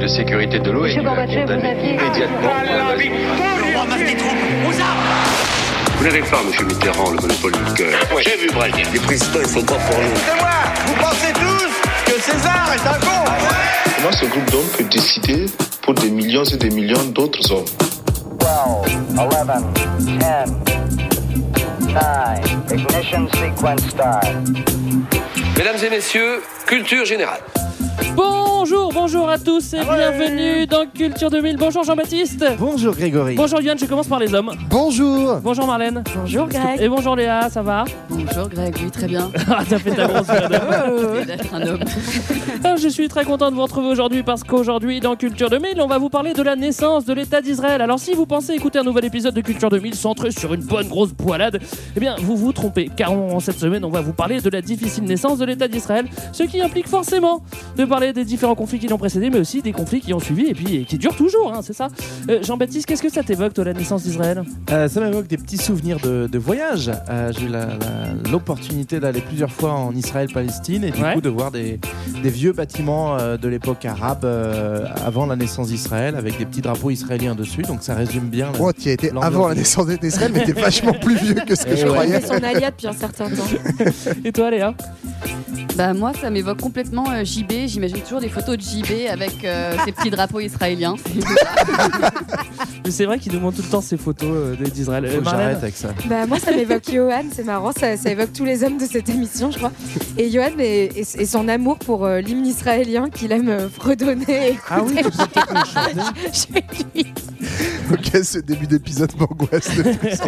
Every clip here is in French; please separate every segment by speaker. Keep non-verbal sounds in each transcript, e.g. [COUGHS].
Speaker 1: de sécurité de l'ONU a condamné immédiatement la
Speaker 2: Vous n'avez pas, monsieur Mitterrand, le monopole du cœur. J'ai vu Brazil. Les présidents, ils sont pas pour nous.
Speaker 3: C'est moi Vous pensez tous que César est un con
Speaker 4: Comment ce groupe d'hommes peut décider pour des millions et des millions d'autres hommes
Speaker 5: 12, 11, 10, 9, ignition sequence start.
Speaker 6: Mesdames et messieurs, culture générale.
Speaker 7: Bonjour, bonjour à tous et bienvenue dans Culture 2000. Bonjour Jean-Baptiste.
Speaker 8: Bonjour Grégory.
Speaker 7: Bonjour Yann, je commence par les hommes.
Speaker 8: Bonjour.
Speaker 7: Bonjour Marlène.
Speaker 9: Bonjour Greg.
Speaker 7: Et bonjour Léa, ça va?
Speaker 9: Bonjour Greg, oui très bien. [LAUGHS]
Speaker 7: Ah, T'as fait ta grosse madame.
Speaker 9: C'est d'être un homme. [LAUGHS]
Speaker 7: Ah, Je suis très content de vous retrouver aujourd'hui parce qu'aujourd'hui dans Culture 2000, on va vous parler de la naissance de l'État d'Israël. Alors si vous pensez écouter un nouvel épisode de Culture 2000 centré sur une bonne grosse poilade, eh bien vous vous trompez car en cette semaine on va vous parler de la difficile naissance de l'État d'Israël, ce qui implique forcément de parler des différents conflits qui l'ont précédé mais aussi des conflits qui ont suivi et puis qui durent toujours, hein, c'est ça. Euh, Jean-Baptiste, qu'est-ce que ça t'évoque toi la naissance d'Israël?
Speaker 8: Euh, ça m'évoque des petits souvenirs de, de voyage. Euh, J'ai eu l'opportunité d'aller plusieurs fois en Israël-Palestine et du
Speaker 7: Ouais.
Speaker 8: coup de voir des, des vieux bâtiments de l'époque arabe euh, avant la naissance d'Israël avec des petits drapeaux israéliens dessus. Donc ça résume bien.
Speaker 10: Oh, tu y as été avant la naissance d'Israël, mais t'es [LAUGHS] vachement plus vieux que ce que
Speaker 8: Eh
Speaker 10: je
Speaker 8: ouais.
Speaker 10: croyais.
Speaker 9: Alia depuis un certain temps.
Speaker 7: Et toi Léa?
Speaker 9: Bah moi ça m'évoque complètement euh, JB. J'imagine toujours des photos de JB avec euh, ces petits drapeaux israéliens. [LAUGHS]
Speaker 7: Mais c'est vrai qu'il nous montre tout le temps ces photos euh, d'Israël.
Speaker 8: Faut
Speaker 7: Euh,
Speaker 8: que
Speaker 7: Marlène
Speaker 8: j'arrête avec ça.
Speaker 11: Bah moi ça m'évoque Johan, c'est marrant, ça, ça évoque tous les hommes de cette émission je crois. Et Johan et, et- et son amour pour euh, l'hymne israélien qu'il aime euh, redonner et
Speaker 8: Ah oui, peut-être
Speaker 11: chez [LAUGHS] lui.
Speaker 10: Ok, ce début d'épisode m'angoisse. de plus.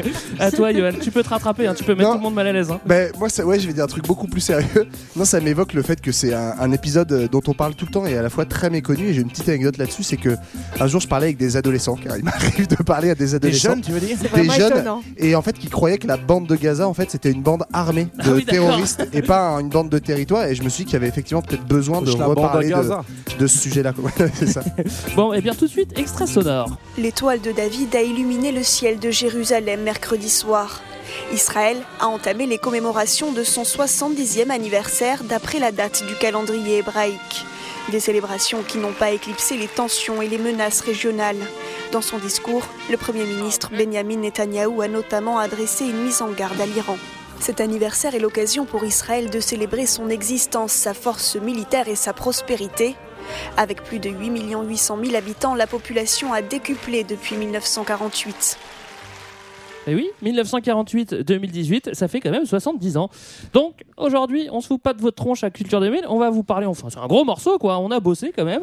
Speaker 7: À toi, Johan, tu peux te rattraper, hein, tu peux mettre
Speaker 10: Non.
Speaker 7: tout le monde mal à l'aise. hein.
Speaker 10: Ben, moi, ça, ouais, je vais dire un truc beaucoup plus sérieux. Non, ça m'évoque le fait que c'est un, un épisode dont on parle tout le temps et à la fois très méconnu. Et j'ai une petite anecdote là-dessus, c'est que un jour, je parlais avec des adolescents, car il [LAUGHS] m'arrive de parler à des
Speaker 8: Des
Speaker 10: adolescents.
Speaker 8: jeunes, tu veux dire
Speaker 10: Des jeunes
Speaker 11: étonnant.
Speaker 10: et en fait qui croyaient que la bande de Gaza en fait c'était une bande armée de
Speaker 7: Ah oui, d'accord.
Speaker 10: terroristes et pas une bande de territoire et je me suis dit qu'il y avait effectivement peut-être besoin de reparler de, de ce sujet là [LAUGHS] c'est ça [LAUGHS]
Speaker 7: Bon, et bien tout de suite, extrait sonore.
Speaker 12: L'étoile de David a illuminé le ciel de Jérusalem mercredi soir. Israël a entamé les commémorations de son 70e anniversaire d'après la date du calendrier hébraïque. Des célébrations qui n'ont pas éclipsé les tensions et les menaces régionales. Dans son discours, le Premier ministre Benjamin Netanyahou a notamment adressé une mise en garde à l'Iran. Cet anniversaire est l'occasion pour Israël de célébrer son existence, sa force militaire et sa prospérité. Avec plus de 8 800 000 habitants, la population a décuplé depuis 1948.
Speaker 7: Et oui, 1948-2018, ça fait quand même 70 ans. Donc aujourd'hui, on se fout pas de votre tronche à Culture 2000, on va vous parler, enfin c'est un gros morceau quoi, on a bossé quand même.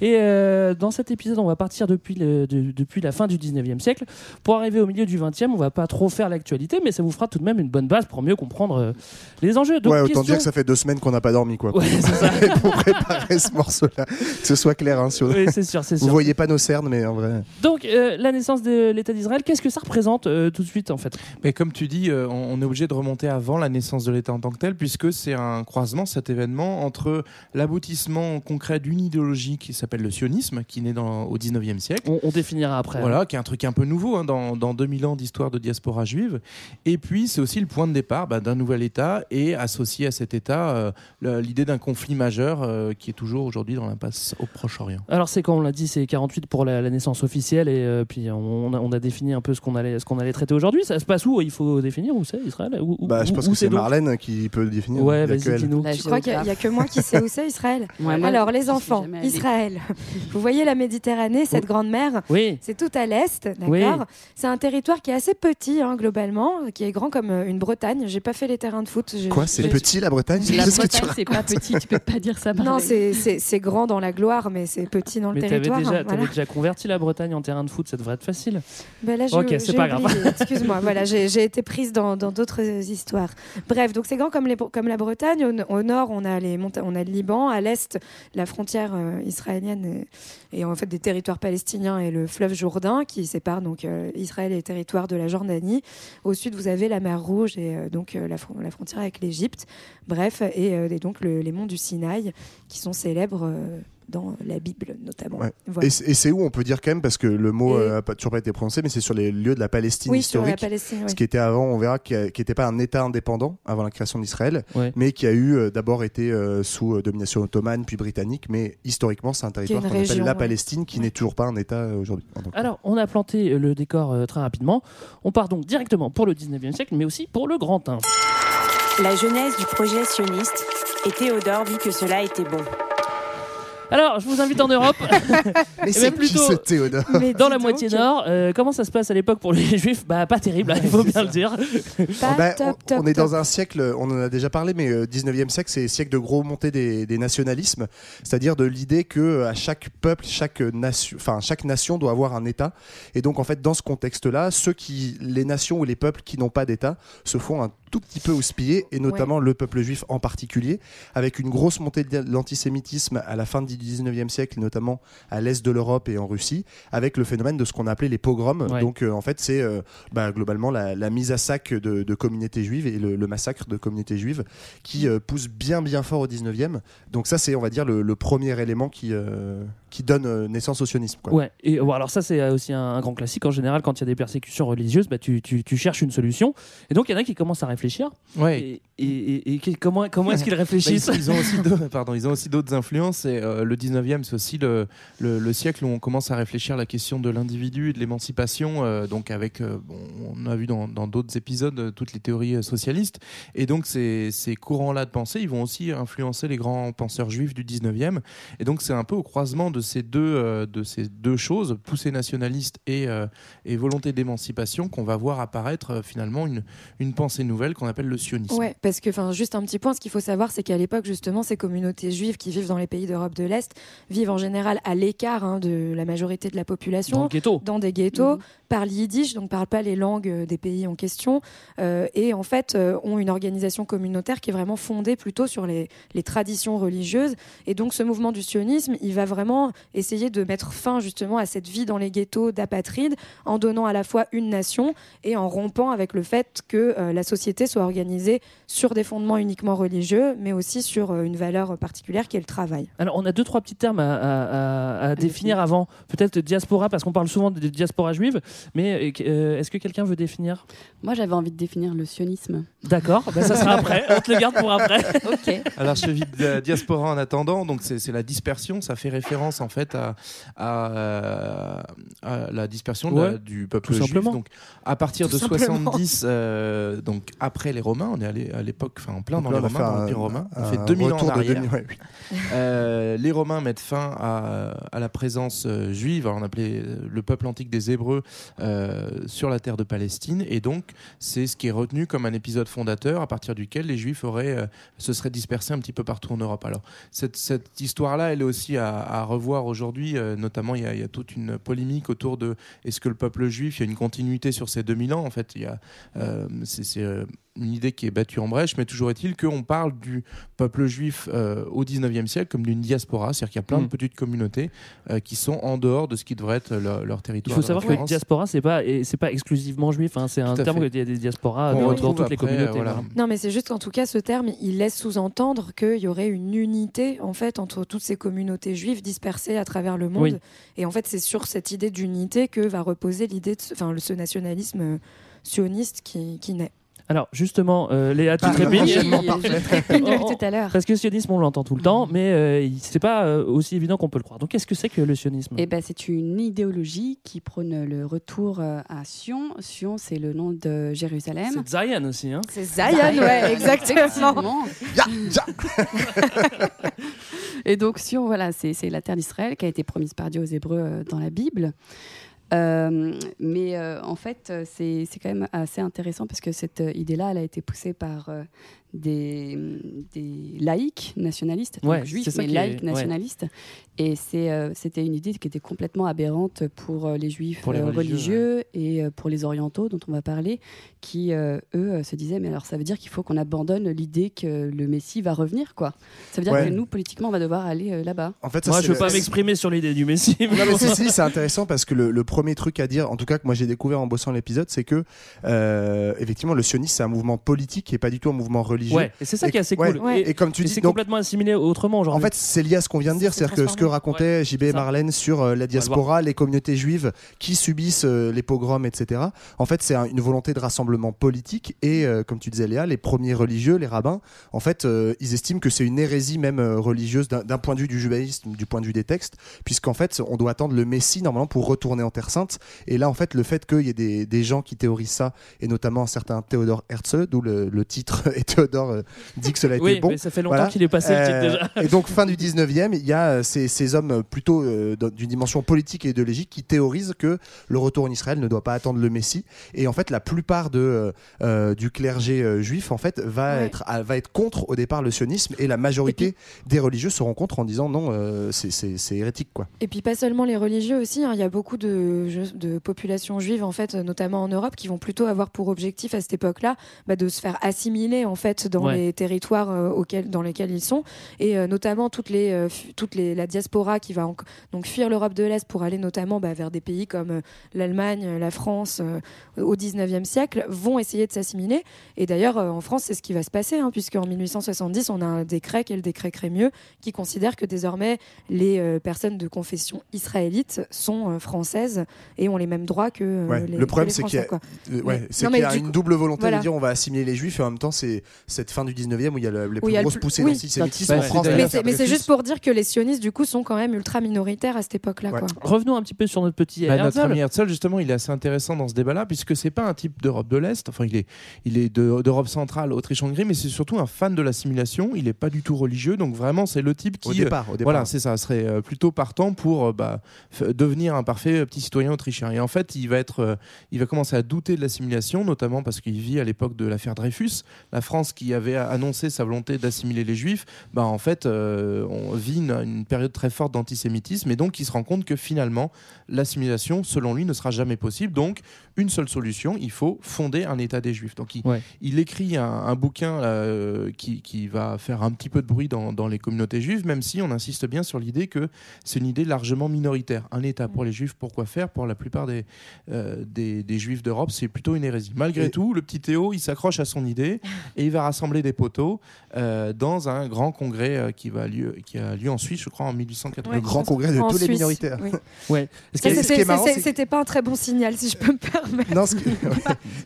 Speaker 7: Et euh, dans cet épisode, on va partir depuis, le- de- depuis la fin du 19e siècle pour arriver au milieu du 20e. On va pas trop faire l'actualité, mais ça vous fera tout de même une bonne base pour mieux comprendre euh, les enjeux. Donc,
Speaker 10: ouais autant
Speaker 7: question-
Speaker 10: dire que ça fait deux semaines qu'on n'a pas dormi quoi
Speaker 7: Ouais, c'est ça. [LAUGHS]
Speaker 10: pour préparer ce morceau là que ce soit clair hein, sur...
Speaker 7: Oui, c'est sûr, c'est
Speaker 10: vous
Speaker 7: sûr.
Speaker 10: voyez pas nos cernes mais en vrai
Speaker 7: Donc, euh, la naissance de l'État d'Israël, qu'est-ce que ça représente tout de suite en fait
Speaker 8: Mais comme tu dis, euh, on est obligé de remonter avant la naissance de l'État en tant que tel, puisque c'est un croisement, cet événement, entre l'aboutissement concret d'une idéologie qui s'appelle le sionisme, qui naît dans, au 19e siècle.
Speaker 7: on, on définira après. hein.
Speaker 8: Voilà, qui est un truc un peu nouveau hein, dans, dans 2000 ans d'histoire de diaspora juive. Et puis, c'est aussi le point de départ bah, d'un nouvel État et associé à cet État euh, l'idée d'un conflit majeur euh, qui est toujours aujourd'hui dans l'impasse au Proche-Orient.
Speaker 7: Alors c'est quand on l'a dit, c'est 48 pour la, la naissance officielle et puis on, on a, on a défini un peu ce qu'on allait, ce qu'on allait traiter aujourd'hui. Ça se passe où? Il faut définir où c'est Israël? Où- où-
Speaker 10: bah je
Speaker 7: où-
Speaker 10: pense
Speaker 7: où
Speaker 10: que c'est Marlène qui peut le définir
Speaker 7: Ouais, vas-y, dis-nous.
Speaker 11: Je crois qu'il n'y a, que moi qui sais où c'est Israël?
Speaker 9: Ouais, moi,
Speaker 11: Alors les enfants. Israël. [LAUGHS] Vous voyez la Méditerranée, cette grande mer
Speaker 7: Oui.
Speaker 11: C'est tout à l'est, d'accord?
Speaker 7: Oui.
Speaker 11: C'est un territoire qui est assez petit hein, globalement, qui est grand comme euh, une Bretagne. J'ai pas fait les terrains de foot.
Speaker 10: quoi c'est petit la Bretagne?
Speaker 9: La
Speaker 10: tu
Speaker 9: Bretagne c'est pas petit, tu peux pas dire ça.
Speaker 11: Non, c'est- grand dans la gloire, mais c'est petit dans le
Speaker 7: Mais
Speaker 11: territoire. hein,
Speaker 7: t'avais
Speaker 11: voilà.
Speaker 7: déjà converti la Bretagne en terrain de foot, ça devrait être facile.
Speaker 11: Ben là,
Speaker 7: Ok, c'est pas grave. [LAUGHS]
Speaker 11: Excuse-moi, voilà, j'ai été prise dans d'autres histoires. Bref, donc c'est grand comme, comme la Bretagne. Au, nord, on a, les on a le Liban. À l'est, la frontière euh, israélienne et, en fait des territoires palestiniens et le fleuve Jourdain qui sépare donc euh, Israël et les territoires de la Jordanie. Au sud, vous avez la mer Rouge et euh, donc la, fron- la frontière avec l'Égypte. Bref, et, donc le- les monts du Sinaï qui sont célèbres. Euh, dans la Bible notamment.
Speaker 10: Ouais.
Speaker 11: Voilà.
Speaker 10: Et c'est- où on peut dire quand même, parce que le mot n'a pas, toujours pas été prononcé, mais c'est sur les lieux de la Palestine
Speaker 11: Oui, sur la
Speaker 10: historique.
Speaker 11: Palestine.
Speaker 10: Ce qui était avant, on verra, qui n'était pas un État indépendant avant la création d'Israël,
Speaker 7: Ouais.
Speaker 10: mais qui a eu euh, d'abord été euh, sous euh, domination ottomane puis britannique, mais historiquement c'est un territoire qu'on appelle la
Speaker 11: ouais.
Speaker 10: Palestine, qui n'est toujours pas un État euh, aujourd'hui.
Speaker 7: Alors, on a planté euh, le décor euh, très rapidement. On part donc directement pour le 19e siècle, mais aussi pour le grand 1.
Speaker 13: La genèse du projet sioniste et Théodore vit que cela était bon.
Speaker 7: Alors, je vous invite en Europe. [LAUGHS]
Speaker 10: Mais
Speaker 7: Et
Speaker 10: c'est
Speaker 7: même
Speaker 10: qui
Speaker 7: plutôt
Speaker 10: ce Théodore
Speaker 7: dans la moitié nord. Euh, comment ça se passe à l'époque pour les [LAUGHS] juifs? Bah, pas terrible, hein, il faut bien le dire.
Speaker 11: Pas [LAUGHS]
Speaker 10: Bah,
Speaker 11: top,
Speaker 10: on,
Speaker 11: top,
Speaker 10: on est
Speaker 11: top.
Speaker 10: dans un siècle, on en a déjà parlé, mais euh, 19e siècle, c'est le siècle de gros montée des, des nationalismes, c'est-à-dire de l'idée que euh, à chaque peuple, chaque nation, enfin chaque nation doit avoir un État. Et donc en fait, dans ce contexte-là, ceux qui, les nations ou les peuples qui n'ont pas d'État, se font un tout petit peu houspiller, et notamment le peuple juif en particulier, avec une grosse montée de l'antisémitisme à la fin du 19e siècle, notamment à l'est de l'Europe et en Russie, avec le phénomène de ce qu'on appelait les pogroms.
Speaker 7: Ouais.
Speaker 10: Donc euh, en fait, c'est euh, bah, globalement la, la mise à sac de, de communautés juives et le, le massacre de communautés juives qui euh, pousse bien bien fort au 19e. Donc ça, c'est on va dire le, le premier élément qui, qui donne euh, naissance au sionisme. Quoi.
Speaker 7: Ouais, et bon, alors ça c'est euh, aussi un, un grand classique. En général, quand il y a des persécutions religieuses, bah, tu, tu- tu cherches une solution. Et donc il y en a qui commencent à réfléchir.
Speaker 8: Ouais.
Speaker 7: Et, et- et- et qui- comment, comment est-ce qu'ils [LAUGHS]
Speaker 8: Bah,
Speaker 7: réfléchissent
Speaker 8: ils, ils ont aussi d'autres- [LAUGHS] pardon, ils ont aussi d'autres influences. Et euh, le 19e, c'est aussi le, le, le siècle où on commence à réfléchir à la question de l'individu et de l'émancipation. euh, donc, avec, euh, bon, on a vu dans dans d'autres épisodes euh, toutes les théories euh, socialistes. Et donc, ces, ces courants-là de pensée, ils vont aussi influencer les grands penseurs juifs du 19e. Et donc, c'est un peu au croisement de ces deux, euh, de ces deux choses, poussée nationaliste et, euh, et volonté d'émancipation, qu'on va voir apparaître euh, finalement une, une pensée nouvelle qu'on appelle le sionisme.
Speaker 11: Ouais, parce que, enfin, juste un petit point, ce qu'il faut savoir, c'est qu'à l'époque, justement, ces communautés juives qui vivent dans les pays d'Europe de l'Est vivent en général à l'écart hein, de la majorité de la population,
Speaker 7: Dans ghetto.
Speaker 11: dans des ghettos, parlent yiddish, donc parlent pas les langues euh, des pays en question, euh, et en fait euh, ont une organisation communautaire qui est vraiment fondée plutôt sur les, les traditions religieuses. Et donc, ce mouvement du sionisme, il va vraiment essayer de mettre fin justement à cette vie dans les ghettos d'apatrides, en donnant à la fois une nation et en rompant avec le fait que euh, la société soit organisée sur des fondements uniquement religieux, mais aussi sur euh, une valeur particulière qui est le travail.
Speaker 7: Alors, on a deux, trois petits termes à, à- à- à définir avant. Peut-être diaspora, parce qu'on parle souvent de diaspora juive, mais euh, euh, est-ce que quelqu'un veut définir?
Speaker 9: Moi, j'avais envie de définir le sionisme.
Speaker 7: D'accord, ben, ça sera [LAUGHS] après. On te le garde pour après.
Speaker 9: ok.
Speaker 8: Alors, je vis de la diaspora en attendant, donc c'est la dispersion, ça fait référence en fait à, à, à la dispersion de la-
Speaker 7: Ouais,
Speaker 8: du peuple
Speaker 7: tout
Speaker 8: juif.
Speaker 7: simplement.
Speaker 8: Donc, à partir
Speaker 11: Tout
Speaker 8: de
Speaker 11: simplement.
Speaker 8: 70, euh, donc après les Romains, on est allé à l'époque, enfin en plein dans
Speaker 10: Donc là,
Speaker 8: Romains, l'Empire romain, on fait 2000 ans en
Speaker 10: retour de
Speaker 8: arrière.
Speaker 10: 2000, [LAUGHS] ouais, oui.
Speaker 8: Euh, les Romains mettent fin à, à la présence euh, juive, alors on appelait euh, le peuple antique des Hébreux, euh, sur la terre de Palestine, et donc c'est ce qui est retenu comme un épisode fondateur à partir duquel les Juifs auraient, se seraient dispersés un petit peu partout en Europe. Alors cette, cette histoire-là, elle est aussi à, à revoir aujourd'hui, notamment il y, a, il y a toute une polémique autour de est-ce que le peuple juif, il y a une continuité sur ces 2000 ans, en fait, il y a, c'est, une idée qui est battue en brèche, mais toujours est-il qu'on parle du peuple juif euh, au 19e siècle comme d'une diaspora, c'est-à-dire qu'il y a plein
Speaker 7: Mm.
Speaker 8: de petites communautés euh, qui sont en dehors de ce qui devrait être leur, leur
Speaker 7: Il
Speaker 8: territoire.
Speaker 7: faut savoir que diaspora, c'est pas, c'est pas exclusivement juif, hein, c'est un terme
Speaker 8: fait.
Speaker 7: qu'il y a des diasporas dans, toutes les communautés.
Speaker 8: voilà.
Speaker 11: Non, mais c'est juste qu'en tout cas, ce terme, il laisse sous-entendre qu'il y aurait une unité en fait entre toutes ces communautés juives dispersées à travers le monde.
Speaker 7: Oui.
Speaker 11: Et en fait, c'est sur cette idée d'unité que va reposer l'idée de, ce- enfin, le- ce nationalisme euh, sioniste qui, qui naît.
Speaker 7: Alors justement, euh, Léa, tu Oh, oh.
Speaker 9: tout à l'heure.
Speaker 7: Parce que le sionisme, on l'entend tout le temps, mais euh, c'est pas euh, aussi évident qu'on peut le croire. Donc qu'est-ce que c'est que le sionisme?
Speaker 9: Eh ben, c'est une idéologie qui prône le retour euh, à Sion. Sion, c'est le nom de Jérusalem.
Speaker 7: C'est Zion aussi. Hein?
Speaker 11: C'est Zion, ouais, [LAUGHS] exactement. [LAUGHS]
Speaker 9: Et donc, Sion, voilà, c'est c'est la terre d'Israël qui a été promise par Dieu aux Hébreux dans la Bible. Euh, mais euh, en fait, euh, c'est quand même assez intéressant parce que cette idée-là, elle a été poussée par des, des laïcs nationalistes, donc juifs,
Speaker 7: c'est
Speaker 9: mais
Speaker 7: est-
Speaker 9: laïcs
Speaker 7: ouais.
Speaker 9: nationalistes. Et c'est, euh, c'était une idée qui était complètement aberrante pour euh, les juifs
Speaker 7: Pour les
Speaker 9: euh,
Speaker 7: religieux,
Speaker 9: et euh, pour les orientaux dont on va parler, qui, euh, eux, se disaient, mais alors ça veut dire qu'il faut qu'on abandonne l'idée que le Messie va revenir, quoi. Ça veut dire
Speaker 10: Ouais.
Speaker 9: que nous, politiquement, on va devoir aller euh, là-bas.
Speaker 10: En fait, ça,
Speaker 7: Moi,
Speaker 10: c'est
Speaker 7: je veux
Speaker 10: le-
Speaker 7: pas m'exprimer sur l'idée du Messie. mais
Speaker 10: Non, mais si, si, c'est intéressant parce que le, le premier truc à dire, en tout cas que moi j'ai découvert en bossant l'épisode, c'est que euh, effectivement le sionisme c'est un mouvement politique et pas du tout un mouvement religieux. Religieux.
Speaker 7: Ouais, et c'est ça qui est assez
Speaker 10: ouais,
Speaker 7: cool.
Speaker 10: Et, comme tu
Speaker 7: et
Speaker 10: dis,
Speaker 7: c'est complètement assimilé autrement
Speaker 10: en fait, c'est lié à ce qu'on vient de dire, c'est-à-dire que ce que racontait JB et Marlène sur euh, la diaspora, les communautés juives qui subissent euh, les pogroms, etc. En fait, c'est un- une volonté de rassemblement politique et, euh, comme tu disais Léa, les premiers religieux, les rabbins, en fait, euh, ils estiment que c'est une hérésie même religieuse d'un point de vue du judaïsme, du point de vue des textes, puisqu'en fait, on doit attendre le Messie normalement pour retourner en Terre Sainte. Et là, en fait, le fait qu'il y ait des, des gens qui théorisent ça, et notamment un certain Théodore Herzl, d'où le, le titre, [LAUGHS] et Théodore euh, dit que cela a été
Speaker 7: Oui,
Speaker 10: bon.
Speaker 7: mais ça fait longtemps qu'il est passé, le titre, déjà.
Speaker 10: Et donc, fin du 19e, il y a euh, ces, ces hommes euh, plutôt euh, d'une dimension politique et idéologique qui théorisent que le retour en Israël ne doit pas attendre le Messie. Et en fait, la plupart de, euh, euh, du clergé euh, juif en fait, va,
Speaker 11: Ouais.
Speaker 10: être, à- va être contre au départ le sionisme et la majorité des religieux seront contre en disant non, euh, c'est- c'est c'est hérétique. Quoi.
Speaker 11: Et puis pas seulement les religieux aussi, hein, il y a beaucoup de, de populations juives en fait, notamment en Europe, qui vont plutôt avoir pour objectif à cette époque-là bah, de se faire assimiler en fait dans
Speaker 14: Ouais.
Speaker 11: les territoires euh, auxquels, dans lesquels ils sont, et euh, notamment toutes les, euh, fu- toutes les la diaspora qui va donc fuir l'Europe de l'Est pour aller notamment bah, vers des pays comme euh, l'Allemagne, la France euh, au 19e siècle, vont essayer de s'assimiler. Et d'ailleurs euh, en France c'est ce qui va se passer, hein, puisque en 1870 on a un décret qui est le décret Crémieux qui considère que désormais les euh, personnes de confession israélite sont euh, françaises et ont les mêmes droits que euh,
Speaker 10: Ouais,
Speaker 11: les
Speaker 10: le problème, c'est qu'il y a, ouais,
Speaker 11: Mais-
Speaker 10: y une
Speaker 11: coup-
Speaker 10: double volonté
Speaker 11: voilà.
Speaker 10: de dire on va assimiler les juifs et en même temps, c'est cette fin du 19e où il y a le- les plus
Speaker 11: le
Speaker 10: grosses
Speaker 11: plus-
Speaker 10: poussées d'antisémitisme en France.
Speaker 11: Mais c'est- mais c'est
Speaker 10: Dreyfus.
Speaker 11: juste pour dire que les sionistes du coup sont quand même ultra minoritaires à cette époque-là.
Speaker 7: Revenons un petit peu sur notre petit
Speaker 8: Bah, notre
Speaker 7: Herzl.
Speaker 8: ami Herzl, justement, il est assez intéressant dans ce débat-là, puisque c'est pas un type d'Europe de l'Est, enfin, il est, il est de- d'Europe centrale, Autriche-Hongrie, mais c'est surtout un fan de l'assimilation. Il est pas du tout religieux, donc vraiment, c'est le type qui.
Speaker 10: Au départ, au départ.
Speaker 8: Voilà, c'est ça, serait euh, plutôt partant pour euh, bah, devenir un parfait euh, petit citoyen autrichien. Et en fait, il va, être, il va commencer à douter de l'assimilation, notamment parce qu'il vit à l'époque de l'affaire Dreyfus. La France qui avait annoncé sa volonté d'assimiler les juifs, bah, en fait, euh, on vit une, une période très forte d'antisémitisme, et donc il se rend compte que finalement, l'assimilation, selon lui, ne sera jamais possible. Donc, une seule solution, il faut fonder un État des Juifs. Donc, il, il écrit un, un bouquin euh, qui, qui va faire un petit peu de bruit dans, dans les communautés juives, même si on insiste bien sur l'idée que c'est une idée largement minoritaire. Un État pour les Juifs, pourquoi faire? Pour la plupart des, euh, des, des Juifs d'Europe, c'est plutôt une hérésie. Malgré
Speaker 10: Et-
Speaker 8: tout, le petit Théo, il s'accroche à son idée [LAUGHS] et il va rassembler des poteaux euh, dans un grand congrès euh, qui, va lieu, qui a lieu en Suisse, je crois, en 1880.
Speaker 10: Le grand congrès de tous les minoritaires.
Speaker 11: oui.
Speaker 7: Ouais.
Speaker 11: C'était pas un très bon signal, si je peux me permettre.
Speaker 10: Non, ce qui, [LAUGHS] ouais.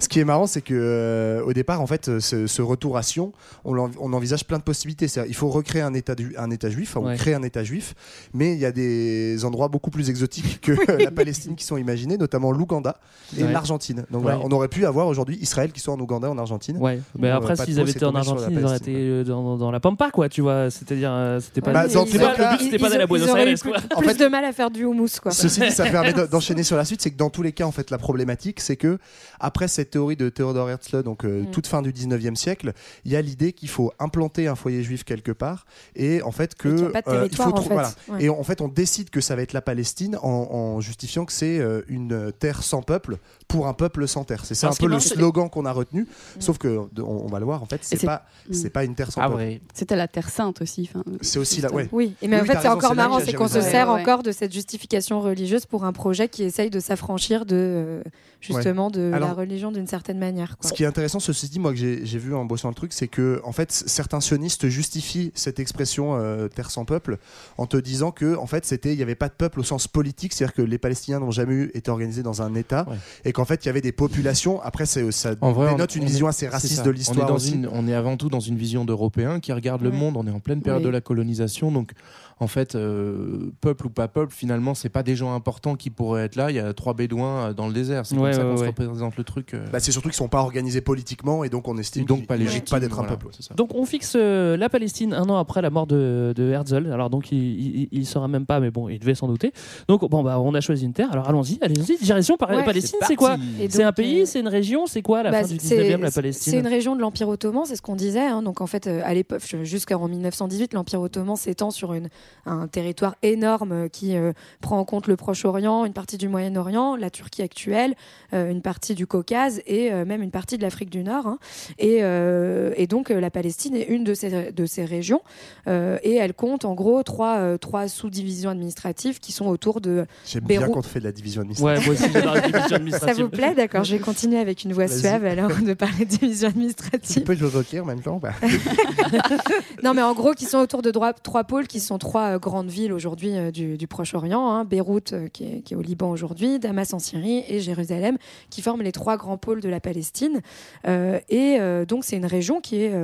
Speaker 10: Ce qui est marrant, c'est que euh, au départ, en fait, euh, ce, ce retour à Sion, on, on envisage plein de possibilités. C'est-à-dire, il faut recréer un État, du- un état juif, enfin,
Speaker 7: Ouais.
Speaker 10: ou créer un État juif, mais il y a des endroits beaucoup plus exotiques que [LAUGHS] la Palestine qui sont imaginés, notamment l'Ouganda et
Speaker 7: Ouais.
Speaker 10: l'Argentine. Donc
Speaker 7: Ouais.
Speaker 10: voilà, on aurait pu avoir aujourd'hui Israël qui soit en Ouganda, en Argentine.
Speaker 7: Ouais, mais
Speaker 10: On
Speaker 7: après, s'ils avaient été en Argentine, ils auraient été euh, dans, dans la Pampa, quoi, tu vois. C'est-à-dire, euh, c'était pas.
Speaker 10: Bah, dans
Speaker 7: c'était
Speaker 10: tous
Speaker 7: pas- le but, c'était pas
Speaker 11: Ils-
Speaker 7: d'aller à
Speaker 11: ils
Speaker 7: Buenos
Speaker 11: auraient
Speaker 7: Aires,
Speaker 11: plus, de mal à faire du houmous, quoi.
Speaker 10: Ceci dit, ça permet de- [LAUGHS] d'enchaîner sur la suite, c'est que dans tous les cas, en fait, la problématique, c'est que après cette théorie de Theodor Herzl, donc euh,
Speaker 11: Mm.
Speaker 10: toute fin du 19e siècle, il y a l'idée qu'il faut implanter un foyer juif quelque part et en fait que
Speaker 11: Et a
Speaker 10: euh, il
Speaker 11: territoire,
Speaker 10: faut
Speaker 11: en fait.
Speaker 10: voilà.
Speaker 11: Ouais.
Speaker 10: et en fait on décide que ça va être la Palestine en, en justifiant que c'est euh, une terre sans peuple pour un peuple sans terre. C'est ça un peu le slogan qu'on a retenu, sauf que on, on va le voir en fait, c'est pas
Speaker 9: Mm.
Speaker 10: c'est pas une terre sans
Speaker 8: Ah,
Speaker 10: peuple.
Speaker 9: C'était la Terre Sainte aussi.
Speaker 10: C'est aussi ouais.
Speaker 11: Oui, et mais
Speaker 10: Oui,
Speaker 11: en fait, c'est encore marrant, c'est qu'on se sert encore de cette justification religieuse pour un projet qui essaye de s'affranchir de justement de
Speaker 10: Alors-
Speaker 11: la religion d'une certaine manière. Quoi.
Speaker 10: Ce qui est intéressant, ceci dit, moi que j'ai vu en bossant le truc, c'est que en fait certains sionistes justifient cette expression euh, terre sans peuple en te disant que en fait c'était il n'y avait pas de peuple au sens politique, c'est-à-dire que les Palestiniens n'ont jamais eu été organisés dans un État
Speaker 8: Ouais.
Speaker 10: et qu'en fait il y avait des populations. Après ça
Speaker 8: En vrai,
Speaker 10: dénote
Speaker 8: on-
Speaker 10: une
Speaker 8: on
Speaker 10: vision
Speaker 8: est-
Speaker 10: assez raciste de l'histoire
Speaker 8: on est avant tout dans une vision d'Européens qui regarde le monde. On est en pleine période
Speaker 11: Oui.
Speaker 8: de la colonisation, donc en fait, euh, peuple ou pas peuple, finalement, c'est pas des gens importants qui pourraient être là. Il y a trois bédouins euh, dans le désert. C'est
Speaker 7: Ouais,
Speaker 8: comme ça
Speaker 7: ouais,
Speaker 8: qu'on se
Speaker 7: ouais.
Speaker 8: représente le truc. euh.
Speaker 10: Bah, c'est surtout qu'ils sont pas organisés politiquement et donc on estime
Speaker 8: donc pas
Speaker 10: pas d'être un peuple.
Speaker 8: c'est.
Speaker 7: Donc on fixe euh, la Palestine un an après la mort de, de Herzl. Alors donc il, il, il saura même pas, mais bon, il devait s'en douter. Donc bon bah on a choisi une terre. Alors allons-y, allons-y. Direction par
Speaker 11: Ouais.
Speaker 7: Palestine,
Speaker 8: C'est
Speaker 7: c'est quoi C'est un pays, c'est une région, c'est quoi la
Speaker 11: Bah,
Speaker 7: fin du
Speaker 11: c'est-
Speaker 7: 19e la
Speaker 11: C'est
Speaker 7: Palestine
Speaker 11: une région de l'Empire ottoman, c'est ce qu'on disait. hein. Donc en fait, euh, à l'époque, jusqu'en 1918, l'Empire ottoman s'étend sur une, un territoire énorme qui euh, prend en compte le Proche-Orient, une partie du Moyen-Orient, la Turquie actuelle, euh, une partie du Caucase et euh, même une partie de l'Afrique du Nord. hein. Et, euh, et donc euh, la Palestine est une de ces, de ces régions euh, et elle compte en gros trois, euh, trois sous-divisions administratives qui sont autour de
Speaker 10: J'aime bien quand on fait de la division administrative.
Speaker 7: Ouais, moi aussi j'adore la division [LAUGHS]
Speaker 11: Ça
Speaker 7: administrative.
Speaker 11: vous plaît D'accord, je vais continuer avec une voix suave alors de parler de division
Speaker 10: Tu
Speaker 11: administrative.
Speaker 10: peux, je tchécoslovaquie en même temps. bah. [LAUGHS]
Speaker 11: non, mais en gros, qui sont autour de droit- trois pôles, qui sont trois euh, grandes villes aujourd'hui euh, du, Proche-Orient. hein. Beyrouth, euh, qui, est, au Liban aujourd'hui, Damas en Syrie et Jérusalem, qui forment les trois grands pôles de la Palestine. Et donc, c'est une région qui est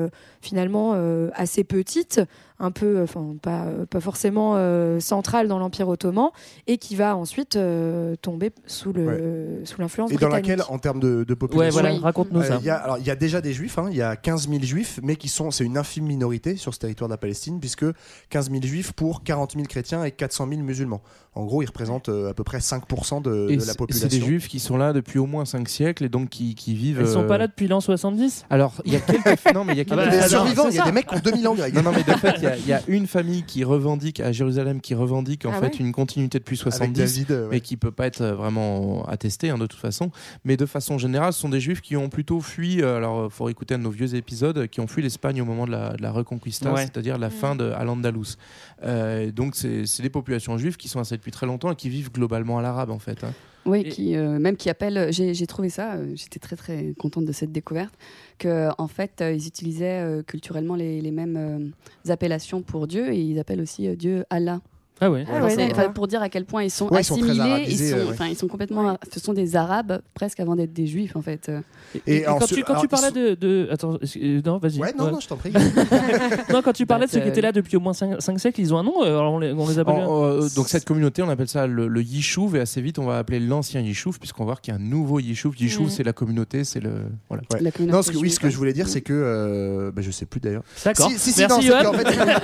Speaker 11: finalement assez petite, un peu, enfin, pas, euh, pas forcément euh, centrale dans l'Empire ottoman, et qui va ensuite euh, tomber sous le sous l'influence
Speaker 10: Et dans laquelle, en termes de, de population,
Speaker 7: voilà, Oui. raconte-nous ça.
Speaker 10: Il y, a- alors, il y a déjà des juifs, hein, il y a 15 000 juifs, mais qui sont, c'est une infime minorité sur ce territoire de la Palestine, puisque 15 000 juifs pour 40 000 chrétiens et 400 000 musulmans. En gros, ils représentent euh, à peu près 5% de,
Speaker 8: Et
Speaker 10: de
Speaker 8: c'est-
Speaker 10: la
Speaker 8: c'est
Speaker 10: population.
Speaker 8: des juifs qui sont là depuis au moins 5 siècles et donc qui, qui vivent.
Speaker 7: Ils sont
Speaker 8: euh,
Speaker 7: pas là depuis l'an 70
Speaker 8: Alors, il y a quelques. non, mais il y a [LAUGHS]
Speaker 7: Ah bah,
Speaker 8: quelques.
Speaker 10: Des survivants,
Speaker 7: c'est
Speaker 10: il y a des mecs qui ont 2000 ans.
Speaker 8: Non, non, mais de fait, il y a- il y, a une famille qui revendique à Jérusalem, qui revendique en
Speaker 11: Ah
Speaker 8: fait
Speaker 11: ouais?
Speaker 8: une continuité depuis 70,
Speaker 10: David, euh, ouais.
Speaker 8: mais qui peut pas être euh, vraiment attestée hein, de toute façon. Mais de façon générale, ce sont des juifs qui ont plutôt fui. euh, alors, euh, faut écouter un de nos vieux épisodes, euh, qui ont fui l'Espagne au moment de la, de la Reconquista,
Speaker 7: Ouais.
Speaker 8: c'est-à-dire la fin de Al-Andalus. Euh, donc, c'est c'est des populations juives qui sont installées depuis très longtemps et qui vivent globalement à l'arabe en fait. hein.
Speaker 9: Oui,
Speaker 7: Et-
Speaker 9: qui, euh, même qui appellent. J'ai j'ai trouvé ça, euh, j'étais très très contente de cette découverte, que en fait euh, ils utilisaient euh, culturellement les, les mêmes euh, appellations pour Dieu et ils appellent aussi euh, Dieu Allah.
Speaker 7: Ah ouais.
Speaker 11: Ah ouais,
Speaker 9: enfin, pour dire à quel point ils sont
Speaker 10: Ouais, ils sont très
Speaker 9: assimilés,
Speaker 10: arabisés,
Speaker 9: ils, sont,
Speaker 10: ouais.
Speaker 9: enfin, ils sont complètement, ce sont des Arabes presque avant d'être des Juifs en fait.
Speaker 7: Et,
Speaker 10: Et
Speaker 7: et
Speaker 10: alors,
Speaker 7: quand,
Speaker 10: ce-
Speaker 7: tu, quand
Speaker 10: alors,
Speaker 7: tu
Speaker 10: ils
Speaker 7: parlais
Speaker 10: sont-
Speaker 7: de, de- Attends, euh, non, vas-y.
Speaker 10: Ouais, non,
Speaker 7: Ouais.
Speaker 10: non, je t'en prie. [LAUGHS]
Speaker 7: Non, quand tu parlais de ceux qui
Speaker 9: Euh,
Speaker 7: étaient là depuis au moins 5, siècles, ils ont un nom euh, alors on les, on les appelle.
Speaker 8: En- euh, donc cette communauté, on appelle ça le, le Yishuv et assez vite on va appeler l'ancien Yishuv puisqu'on va voir qu'il y a un nouveau Yishuv. Yishuv c'est la communauté, c'est le voilà.
Speaker 10: Ouais.
Speaker 9: La communauté
Speaker 10: Non, ce que, oui, ce que je voulais dire, c'est que. Euh, bah, je sais plus d'ailleurs.
Speaker 7: D'accord.
Speaker 10: Si, si, si,
Speaker 7: Merci,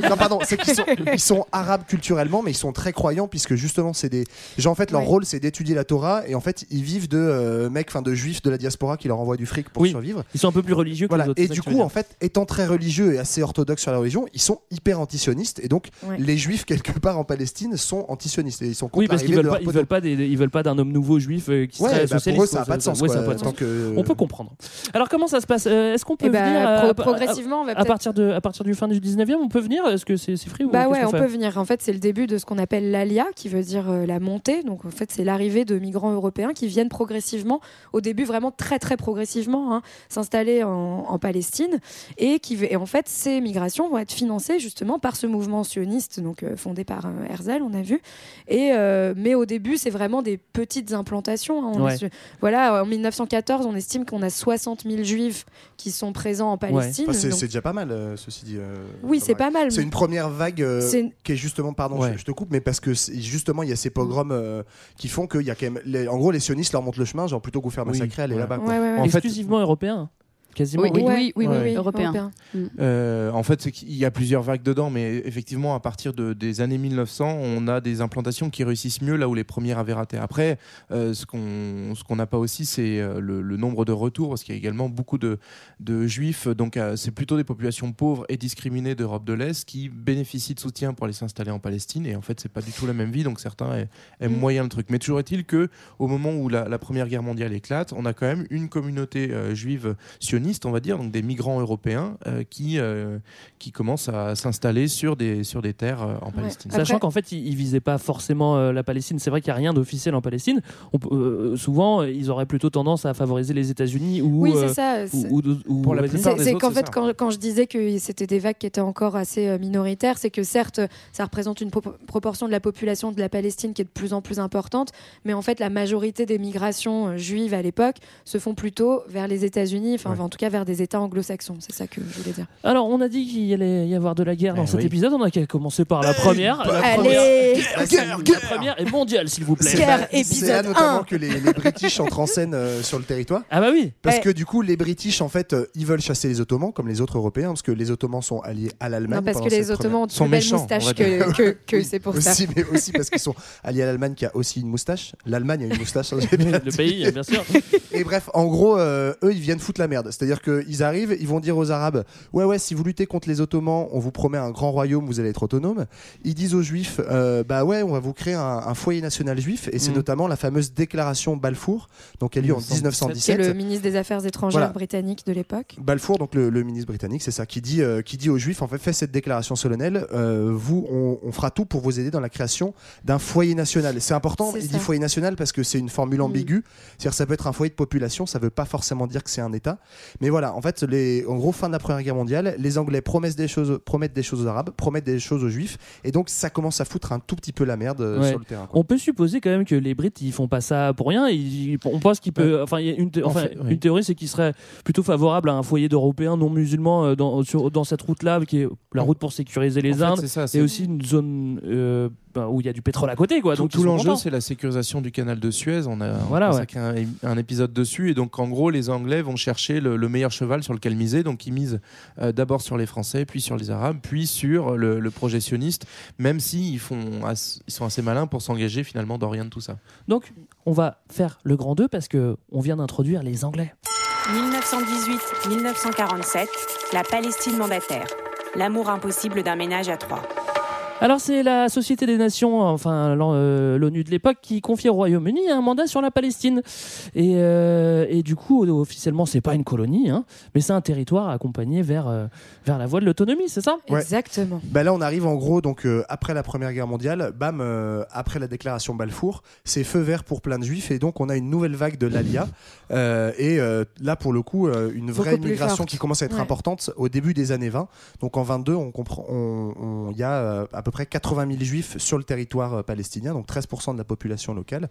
Speaker 10: non, pardon, c'est qu'ils sont, ils sont arabes culturellement, mais ils sont très croyants, puisque justement, c'est des. Genre, en fait, leur
Speaker 11: Ouais.
Speaker 10: rôle, c'est d'étudier la Torah, et en fait, ils vivent de euh, mecs, enfin, de juifs de la diaspora qui leur envoient du fric pour
Speaker 7: Oui.
Speaker 10: survivre.
Speaker 7: Ils sont un peu plus religieux que
Speaker 10: Voilà.
Speaker 7: les autres.
Speaker 10: Et du coup, en fait, étant très religieux et assez orthodoxes sur la religion, ils sont hyper antisionistes, et donc,
Speaker 11: Ouais.
Speaker 10: les juifs, quelque part en Palestine, sont antisionistes, et ils sont contre
Speaker 7: Oui, parce qu'ils veulent pas, ils veulent pas des, ils veulent pas d'un homme nouveau juif euh, qui
Speaker 10: Ouais,
Speaker 7: serait
Speaker 10: bah,
Speaker 7: socialiste.
Speaker 10: pour eux, ça n'a pas de sens.
Speaker 7: Ouais,
Speaker 10: quoi,
Speaker 7: ça a pas de
Speaker 10: tant
Speaker 7: sens.
Speaker 10: que-
Speaker 7: On peut comprendre. Alors comment ça se passe Euh, Est-ce qu'on peut
Speaker 11: Eh
Speaker 7: venir
Speaker 11: pro-
Speaker 7: euh, à-
Speaker 11: progressivement,
Speaker 7: à, partir de à partir du fin du 19e, on peut venir? Est-ce que c'est c'est free ou
Speaker 11: Bah ouais, on peut venir. En fait, c'est le début de ce qu'on appelle l'alia, qui veut dire euh, la montée. Donc en fait, c'est l'arrivée de migrants européens qui viennent progressivement, au début vraiment très très progressivement, hein, s'installer en, en Palestine, et qui et en fait ces migrations vont être financées justement par ce mouvement sioniste, donc euh, fondé par euh, Herzl, on a vu. Et euh, mais au début, c'est vraiment des petites implantations. hein. On
Speaker 7: Ouais.
Speaker 11: est sur- voilà, en 1914, on estime qu'on a 60 000 juifs qui sont présents en Palestine.
Speaker 10: Enfin, c'est
Speaker 11: Donc-
Speaker 10: déjà pas mal, euh, ceci dit. euh,
Speaker 11: Oui, c'est pas mal.
Speaker 10: C'est une première vague euh, qui est justement, pardon,
Speaker 8: Ouais.
Speaker 10: Je, te coupe, mais parce que justement, il y a ces pogroms euh, qui font qu'il y a quand même. les- en gros, les sionistes leur montrent le chemin, genre plutôt que vous faire
Speaker 8: Oui,
Speaker 10: massacrer,
Speaker 8: ouais.
Speaker 10: là-bas.
Speaker 11: Ouais,
Speaker 8: fait-
Speaker 7: Exclusivement européen. Quasiment.
Speaker 9: Oui, oui,
Speaker 11: Ouais,
Speaker 9: oui, oui,
Speaker 11: ouais,
Speaker 9: oui,
Speaker 11: ouais.
Speaker 9: européen.
Speaker 11: Européen.
Speaker 8: Euh, en fait, qu'il y a plusieurs vagues dedans, mais effectivement, à partir de, des années 1900, on a des implantations qui réussissent mieux là où les premières avaient raté. Après, euh, ce qu'on ce qu'on n'a pas aussi, c'est euh, le, le nombre de retours, parce qu'il y a également beaucoup de, de juifs. Donc, euh, c'est plutôt des populations pauvres et discriminées d'Europe de l'Est qui bénéficient de soutien pour aller s'installer en Palestine. Et en fait, c'est pas du tout la même vie, donc certains aiment
Speaker 11: Mm.
Speaker 8: moyen le truc. Mais toujours est-il que, au moment où la, la Première Guerre mondiale éclate, on a quand même une communauté euh, juive sioniste, on va dire, donc des migrants européens euh, qui, euh, qui commencent à s'installer sur des, sur des terres euh, en Palestine.
Speaker 7: Sachant
Speaker 11: Après-
Speaker 7: qu'en fait, ils, ils visaient pas forcément euh, la Palestine. C'est vrai qu'il n'y a rien d'officiel en Palestine. On euh, souvent, ils auraient plutôt tendance à favoriser les États-Unis ou.
Speaker 11: Oui, c'est ça.
Speaker 7: ou- ou- ou-
Speaker 8: Pour la
Speaker 7: vas-y.
Speaker 8: plupart
Speaker 11: C'est qu'en fait, quand, quand je disais que c'était des vagues qui étaient encore assez minoritaires, c'est que certes, ça représente une pro- proportion de la population de la Palestine qui est de plus en plus importante, mais en fait, la majorité des migrations juives à l'époque se font plutôt vers les États-Unis, enfin,
Speaker 8: Ouais.
Speaker 11: En tout cas vers des États anglo-saxons. C'est ça que je voulais dire.
Speaker 7: Alors, on a dit qu'il allait y avoir de la guerre dans
Speaker 8: Eh
Speaker 7: cet
Speaker 8: oui.
Speaker 7: épisode. On a qu'à commencer par la première. La première,
Speaker 11: Allez
Speaker 7: la première est mondiale, s'il vous plaît.
Speaker 10: C'est là- notamment
Speaker 11: 1.
Speaker 10: que les, les British entrent en scène euh, sur le territoire.
Speaker 7: Ah bah oui.
Speaker 10: Parce que du coup, les British, en fait, euh, ils veulent chasser les Ottomans, comme les autres Européens, parce que les Ottomans sont alliés à l'Allemagne.
Speaker 11: Non, parce que les Ottomans ont
Speaker 8: on
Speaker 11: moustaches
Speaker 8: va
Speaker 11: que,
Speaker 8: dire.
Speaker 11: que, que
Speaker 10: Oui,
Speaker 11: c'est pour ça.
Speaker 10: aussi, mais aussi parce qu'ils sont alliés à l'Allemagne qui a aussi une moustache. L'Allemagne a une moustache. hein, [LAUGHS]
Speaker 7: Le pays, bien sûr.
Speaker 10: Et bref, en gros, euh, eux, ils viennent foutre la merde. C'est-à-dire qu'ils arrivent, ils vont dire aux Arabes Ouais, ouais, si vous luttez contre les Ottomans, on vous promet un grand royaume, vous allez être autonome. Ils disent aux Juifs euh, Bah ouais, on va vous créer un, un foyer national juif. Et c'est
Speaker 7: Mm.
Speaker 10: notamment la fameuse déclaration Balfour, donc elle a lieu en
Speaker 8: 1917.
Speaker 11: C'est
Speaker 10: 1917.
Speaker 11: le ministre des Affaires étrangères
Speaker 10: Voilà.
Speaker 11: britannique de l'époque.
Speaker 10: Balfour, donc le, le ministre britannique, c'est ça, qui dit, euh, qui dit aux Juifs, en fait, fait cette déclaration solennelle, euh, vous, on, on fera tout pour vous aider dans la création d'un foyer national. C'est important, il
Speaker 11: ça.
Speaker 10: dit foyer national parce que c'est une formule
Speaker 11: Mm.
Speaker 10: ambiguë, c'est-à-dire ça peut être un foyer de population, ça veut pas forcément dire que c'est un État. Mais voilà, en fait, les, en gros, fin de la Première Guerre mondiale, les Anglais promettent des choses, promettent des choses aux Arabes, promettent des choses aux Juifs, et donc ça commence à foutre un tout petit peu la merde euh,
Speaker 7: Ouais.
Speaker 10: sur le terrain. quoi.
Speaker 7: On peut supposer quand même que les Brits ils font pas ça pour rien. Ils- on pense qu'il peut. Enfin, une, thé-
Speaker 8: En
Speaker 7: enfin,
Speaker 8: fait, oui.
Speaker 7: une théorie, c'est qu'il serait plutôt favorable à un foyer d'Européens non musulmans euh, dans, sur- dans cette route-là, qui est la route pour sécuriser les
Speaker 8: En
Speaker 7: Indes,
Speaker 8: ça,
Speaker 7: et aussi une zone euh, où il y a du pétrole à côté, quoi.
Speaker 8: Tout,
Speaker 7: Donc
Speaker 8: l'enjeu, c'est la sécurisation du canal de Suez. On a
Speaker 7: Voilà,
Speaker 8: on un, un épisode dessus. Et donc, en gros, les Anglais vont chercher le, le meilleur cheval sur lequel miser. Donc, ils misent euh, d'abord sur les Français, puis sur les Arabes, puis sur le, le projet sioniste, même s'ils font ils sont assez malins pour s'engager finalement dans rien de tout ça.
Speaker 7: Donc, on va faire le grand 2 parce que on vient d'introduire les Anglais.
Speaker 13: 1918-1947, la Palestine mandataire. L'amour impossible d'un ménage à trois.
Speaker 7: Alors c'est la Société des Nations, enfin euh, l'ONU de l'époque, qui confie au Royaume-Uni un mandat sur la Palestine. Et, euh, et du coup, officiellement, c'est pas une colonie, hein, mais c'est un territoire accompagné vers, euh, vers la voie de l'autonomie, c'est ça?
Speaker 10: Ouais.
Speaker 11: Exactement.
Speaker 10: Bah là, on arrive en gros donc euh, après la Première Guerre mondiale, bam, euh, après la déclaration Balfour, c'est feu vert pour plein de juifs et donc on a une nouvelle vague de l'ALIA [LAUGHS] Euh, et euh, là pour le coup euh, une vraie immigration qui commence à être
Speaker 11: Ouais.
Speaker 10: importante au début des années 20. Donc en 22, on comprend, on- on- il y a euh, à peu près 80 000 juifs sur le territoire euh, palestinien, donc 13% de la population locale.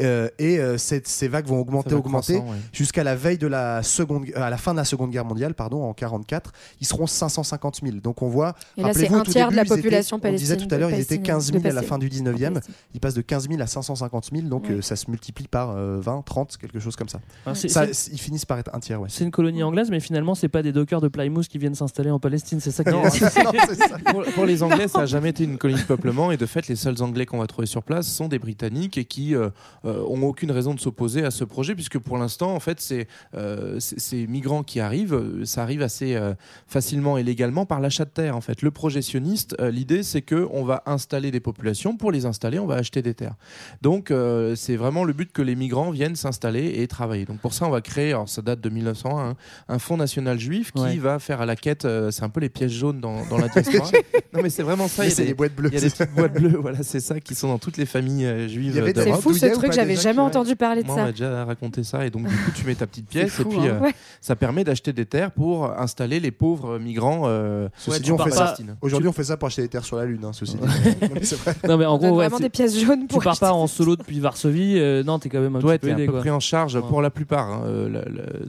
Speaker 10: Euh, et euh, cette- ces vagues vont augmenter,
Speaker 8: Ça va
Speaker 10: augmenter
Speaker 8: ouais.
Speaker 10: jusqu'à la veille de la seconde, à la fin de la Seconde Guerre mondiale, pardon, en 44, ils seront 550 000. Donc on voit.
Speaker 11: Et là, c'est un
Speaker 10: tout
Speaker 11: tiers de la
Speaker 10: début, ils étaient-
Speaker 11: population
Speaker 10: On disait tout à l'heure, ils étaient
Speaker 11: palestinienne-
Speaker 10: 15 000 à la
Speaker 11: palestinienne.
Speaker 10: fin du 19e.
Speaker 11: Palestine.
Speaker 10: Ils passent de 15 000 à 550 000, donc
Speaker 11: Ouais.
Speaker 10: euh, ça se multiplie par euh, 20, 30, quelque chose comme ça.
Speaker 7: Ah,
Speaker 10: Ça, Ils finissent par être un tiers, ouais.
Speaker 7: C'est une colonie anglaise, mais finalement, c'est pas des dockers de Plymouth qui viennent s'installer en Palestine, c'est ça qui [LAUGHS]
Speaker 8: Non,
Speaker 7: est-
Speaker 8: pour, pour les Anglais, ça n'a jamais une colonie de peuplement et de fait, les seuls Anglais qu'on va trouver sur place sont des Britanniques et qui euh, euh, ont aucune raison de s'opposer à ce projet puisque pour l'instant, en fait, c'est euh, ces migrants qui arrivent, ça arrive assez euh, facilement et légalement par l'achat de terre. En fait, le projet sioniste, l'idée, c'est que on va installer des populations. Pour les installer, on va acheter des terres. Donc, c'est vraiment le but que les migrants viennent s'installer et travailler. Donc, pour ça, on va créer, alors ça date de 1901, hein, un fonds national juif qui
Speaker 7: Ouais.
Speaker 8: va faire à la quête. euh, c'est un peu les pièges jaunes dans, dans la diaspora. [LAUGHS] non, mais c'est vraiment ça.
Speaker 10: C'est
Speaker 8: des-
Speaker 10: les boîtes bleues.
Speaker 8: Il y a des petites boîtes bleues, [LAUGHS] voilà, c'est ça, qui sont dans toutes les familles euh, juives
Speaker 11: C'est fou ce truc, j'avais jamais entendu parler de
Speaker 8: Moi, on
Speaker 11: ça.
Speaker 8: m'a déjà raconté ça, et donc du coup, tu mets ta petite pièce, et puis
Speaker 11: hein.
Speaker 8: euh, ça permet d'acheter des terres pour installer les pauvres migrants. euh,
Speaker 10: Ceci dit,
Speaker 7: tu
Speaker 10: on fait ça. Aujourd'hui, on fait ça pour acheter des terres sur la Lune, hein, ceci dit. [LAUGHS] Non, mais c'est vrai.
Speaker 7: Non, mais en gros,
Speaker 11: vraiment des pièces jaunes
Speaker 7: tu
Speaker 11: pour
Speaker 7: pars pas en
Speaker 11: ça.
Speaker 7: solo depuis Varsovie, non, t'es quand même un petit peu
Speaker 8: pris en charge pour la plupart. hein,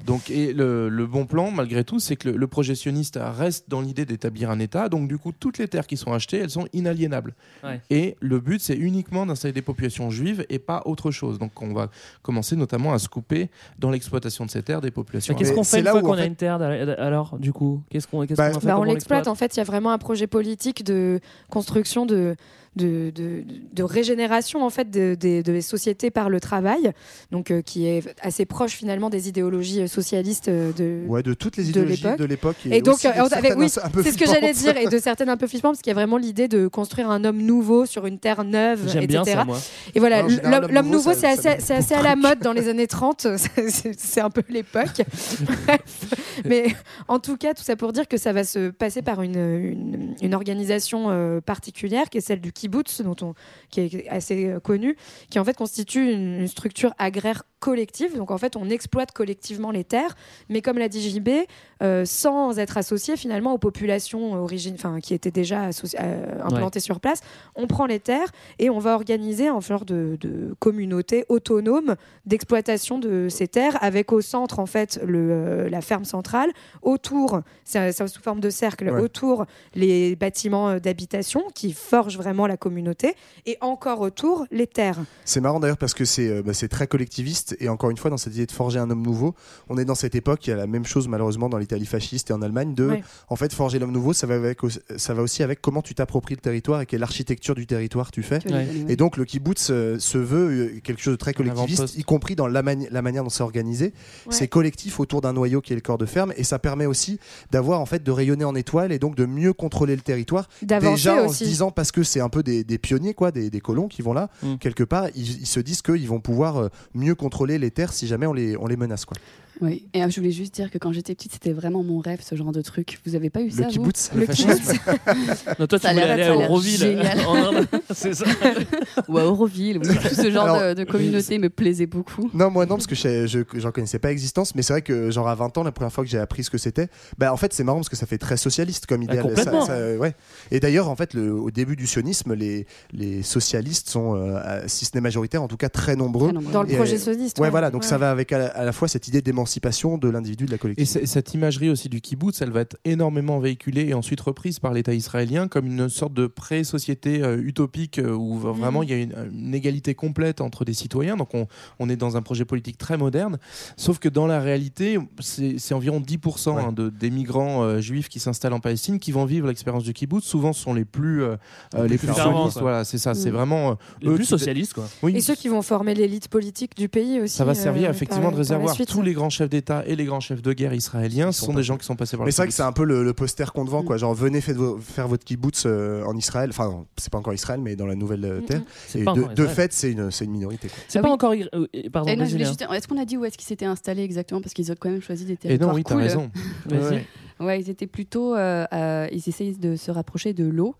Speaker 8: donc, et le, bon plan, malgré tout, c'est que le, le projet sioniste reste dans l'idée d'établir un État. Donc, du coup, toutes les terres qui sont achetées, elles sont inaliénables.
Speaker 7: Ouais.
Speaker 8: Et le but, c'est uniquement d'installer des populations juives et pas autre chose. Donc, on va commencer notamment à se couper dans l'exploitation de ces terres des populations.
Speaker 7: Qu'est-ce qu'on fait une
Speaker 10: là
Speaker 7: fois
Speaker 10: où,
Speaker 7: qu'on
Speaker 10: en
Speaker 7: a
Speaker 10: fait-
Speaker 7: une terre Alors, du coup, qu'est-ce qu'on qu'est-ce
Speaker 10: Bah,
Speaker 7: fait
Speaker 11: Bah, on l'exploite? En fait, il y a vraiment un projet politique de construction de, de, de, de régénération en fait de, de- sociétés par le travail, donc euh, qui est assez proche finalement des idéologies euh, socialistes euh, de.
Speaker 10: Ouais, de toutes les idéologies
Speaker 11: l'époque.
Speaker 10: de l'époque.
Speaker 11: Et donc, euh, avec- oui, c'est ce que j'allais dire, et de [LAUGHS] certaines un peu flippantes, parce qu'il y a vraiment l'idée de construire un homme nouveau sur une terre neuve, etc.
Speaker 7: bien ça, moi.
Speaker 11: Et voilà, l'homme nouveau, c'est assez, assez à la mode dans les années 30, [LAUGHS] c'est- un peu l'époque. [LAUGHS] Bref. Mais en tout cas, tout ça pour dire que ça va se passer par une, une, une organisation euh, particulière qui est celle du kibbutz, dont on, qui est assez euh, connue, qui en fait constitue une, une structure agraire collective. Donc en fait, on exploite collectivement les terres, mais comme l'a dit JB, euh, sans être associé finalement aux populations origines, enfin qui étaient déjà euh, implantées sur place. On prend les terres et on va organiser un genre de, de communauté autonome d'exploitation de ces terres, avec au centre en fait le, euh, la ferme centrale, autour, c'est sous forme de cercle,
Speaker 10: Ouais.
Speaker 11: autour les bâtiments d'habitation qui forgent vraiment la communauté, et encore autour les terres.
Speaker 10: C'est marrant d'ailleurs parce que c'est euh, bah, c'est très collectiviste et encore une fois dans cette idée de forger un homme nouveau, on est dans cette époque, il y a la même chose malheureusement dans l'Italie fasciste et en Allemagne de
Speaker 11: Ouais.
Speaker 10: en fait forger l'homme nouveau, ça va avec ça va aussi avec comment tu t'appropries le territoire et quelle architecture du territoire tu fais.
Speaker 7: Ouais.
Speaker 10: Et donc le kibbutz euh, se veut euh, quelque chose de très collectiviste, y compris dans la, mani- la manière dont c'est organisé.
Speaker 11: Ouais.
Speaker 10: C'est collectif autour d'un noyau qui est le corps de ferme et ça permet aussi d'avoir en fait de rayonner en étoile et donc de mieux contrôler le territoire. Déjà en
Speaker 11: aussi.
Speaker 10: se disant parce que c'est un peu des, des pionniers quoi, des, des colons qui vont là
Speaker 7: Mm.
Speaker 10: quelque part, ils, ils se disent qu'ils vont pouvoir euh, mieux contrôler les terres si jamais on les, on les menace quoi.
Speaker 9: Oui, et euh, je voulais juste dire que quand j'étais petite, c'était vraiment mon rêve, ce genre de truc. Vous avez pas eu ça, vous
Speaker 10: kibbutz,
Speaker 9: Le
Speaker 10: le
Speaker 9: kibbutz.
Speaker 7: Non, toi, tu
Speaker 9: Ça a
Speaker 7: voulais aller
Speaker 9: ça
Speaker 7: à Auroville.
Speaker 9: génial.
Speaker 7: En Inde. [LAUGHS] C'est ça. [LAUGHS]
Speaker 9: Ou à Auroville, oui, tout ce genre
Speaker 10: Alors,
Speaker 9: de, de communauté me plaisait beaucoup.
Speaker 10: Non, moi non, parce que je je- j'en connaissais pas existence, mais c'est vrai que genre à 20 ans, la première fois que j'ai appris ce que c'était, bah en fait c'est marrant parce que ça fait très socialiste comme idéal.
Speaker 7: Ah, complètement.
Speaker 10: Ça- ça, ouais. Et d'ailleurs, en fait, le- au début du sionisme, les, les socialistes sont, euh, si ce n'est majoritaire, en tout cas très nombreux.
Speaker 9: Très nombreux.
Speaker 11: Dans le
Speaker 10: Et,
Speaker 11: projet
Speaker 10: euh,
Speaker 11: sioniste.
Speaker 10: Ouais,
Speaker 11: ouais.
Speaker 10: voilà, donc
Speaker 11: Ouais.
Speaker 10: ça va avec à la, à la fois cette idée d'émancipation de l'individu de la
Speaker 8: Et
Speaker 10: collectivité.
Speaker 8: c- cette imagerie aussi du kibbutz, elle va être énormément véhiculée et ensuite reprise par l'État israélien comme une sorte de pré-société euh, utopique euh, où va- vraiment il y a une, une égalité complète entre des citoyens. Donc on, on est dans un projet politique très moderne. Sauf que dans la réalité, c'est environ 10%
Speaker 10: Ouais.
Speaker 8: hein, de, des migrants euh, juifs qui s'installent en Palestine qui vont vivre l'expérience du kibbutz. Souvent, ce sont les plus, euh, les plus
Speaker 7: quoi.
Speaker 8: Voilà, c'est ça. C'est
Speaker 9: Mm.
Speaker 8: vraiment euh,
Speaker 7: Les
Speaker 8: eux
Speaker 7: plus socialistes, quoi.
Speaker 8: Oui.
Speaker 11: Et ceux qui vont former l'élite politique du pays aussi.
Speaker 8: Ça va servir
Speaker 11: euh,
Speaker 8: effectivement
Speaker 11: par-
Speaker 8: de réservoir. Tous les grands chefs d'État et les grands chefs de guerre israéliens, ce
Speaker 10: sont
Speaker 8: des gens qui sont passés par
Speaker 10: Mais c'est vrai que c'est un peu le, le poster qu'on te vend, quoi. Genre, venez faites vo- faire votre kibbutz euh, en Israël. Enfin, c'est pas encore Israël, mais dans la nouvelle euh, terre. Et de, fait, c'est une, minorité.
Speaker 7: C'est
Speaker 9: Ah
Speaker 7: pas
Speaker 9: oui.
Speaker 7: encore. euh, Pardon,
Speaker 9: Et
Speaker 7: Léa.
Speaker 9: juste- Est-ce qu'on a dit où est-ce qu'ils s'étaient installés exactement? Parce qu'ils ont quand même choisi des
Speaker 8: Et
Speaker 9: territoires
Speaker 8: non, oui, t'as
Speaker 9: cool.
Speaker 8: raison. [LAUGHS] Ouais,
Speaker 9: ils étaient plutôt. euh, euh, ils essayaient de se rapprocher de l'eau.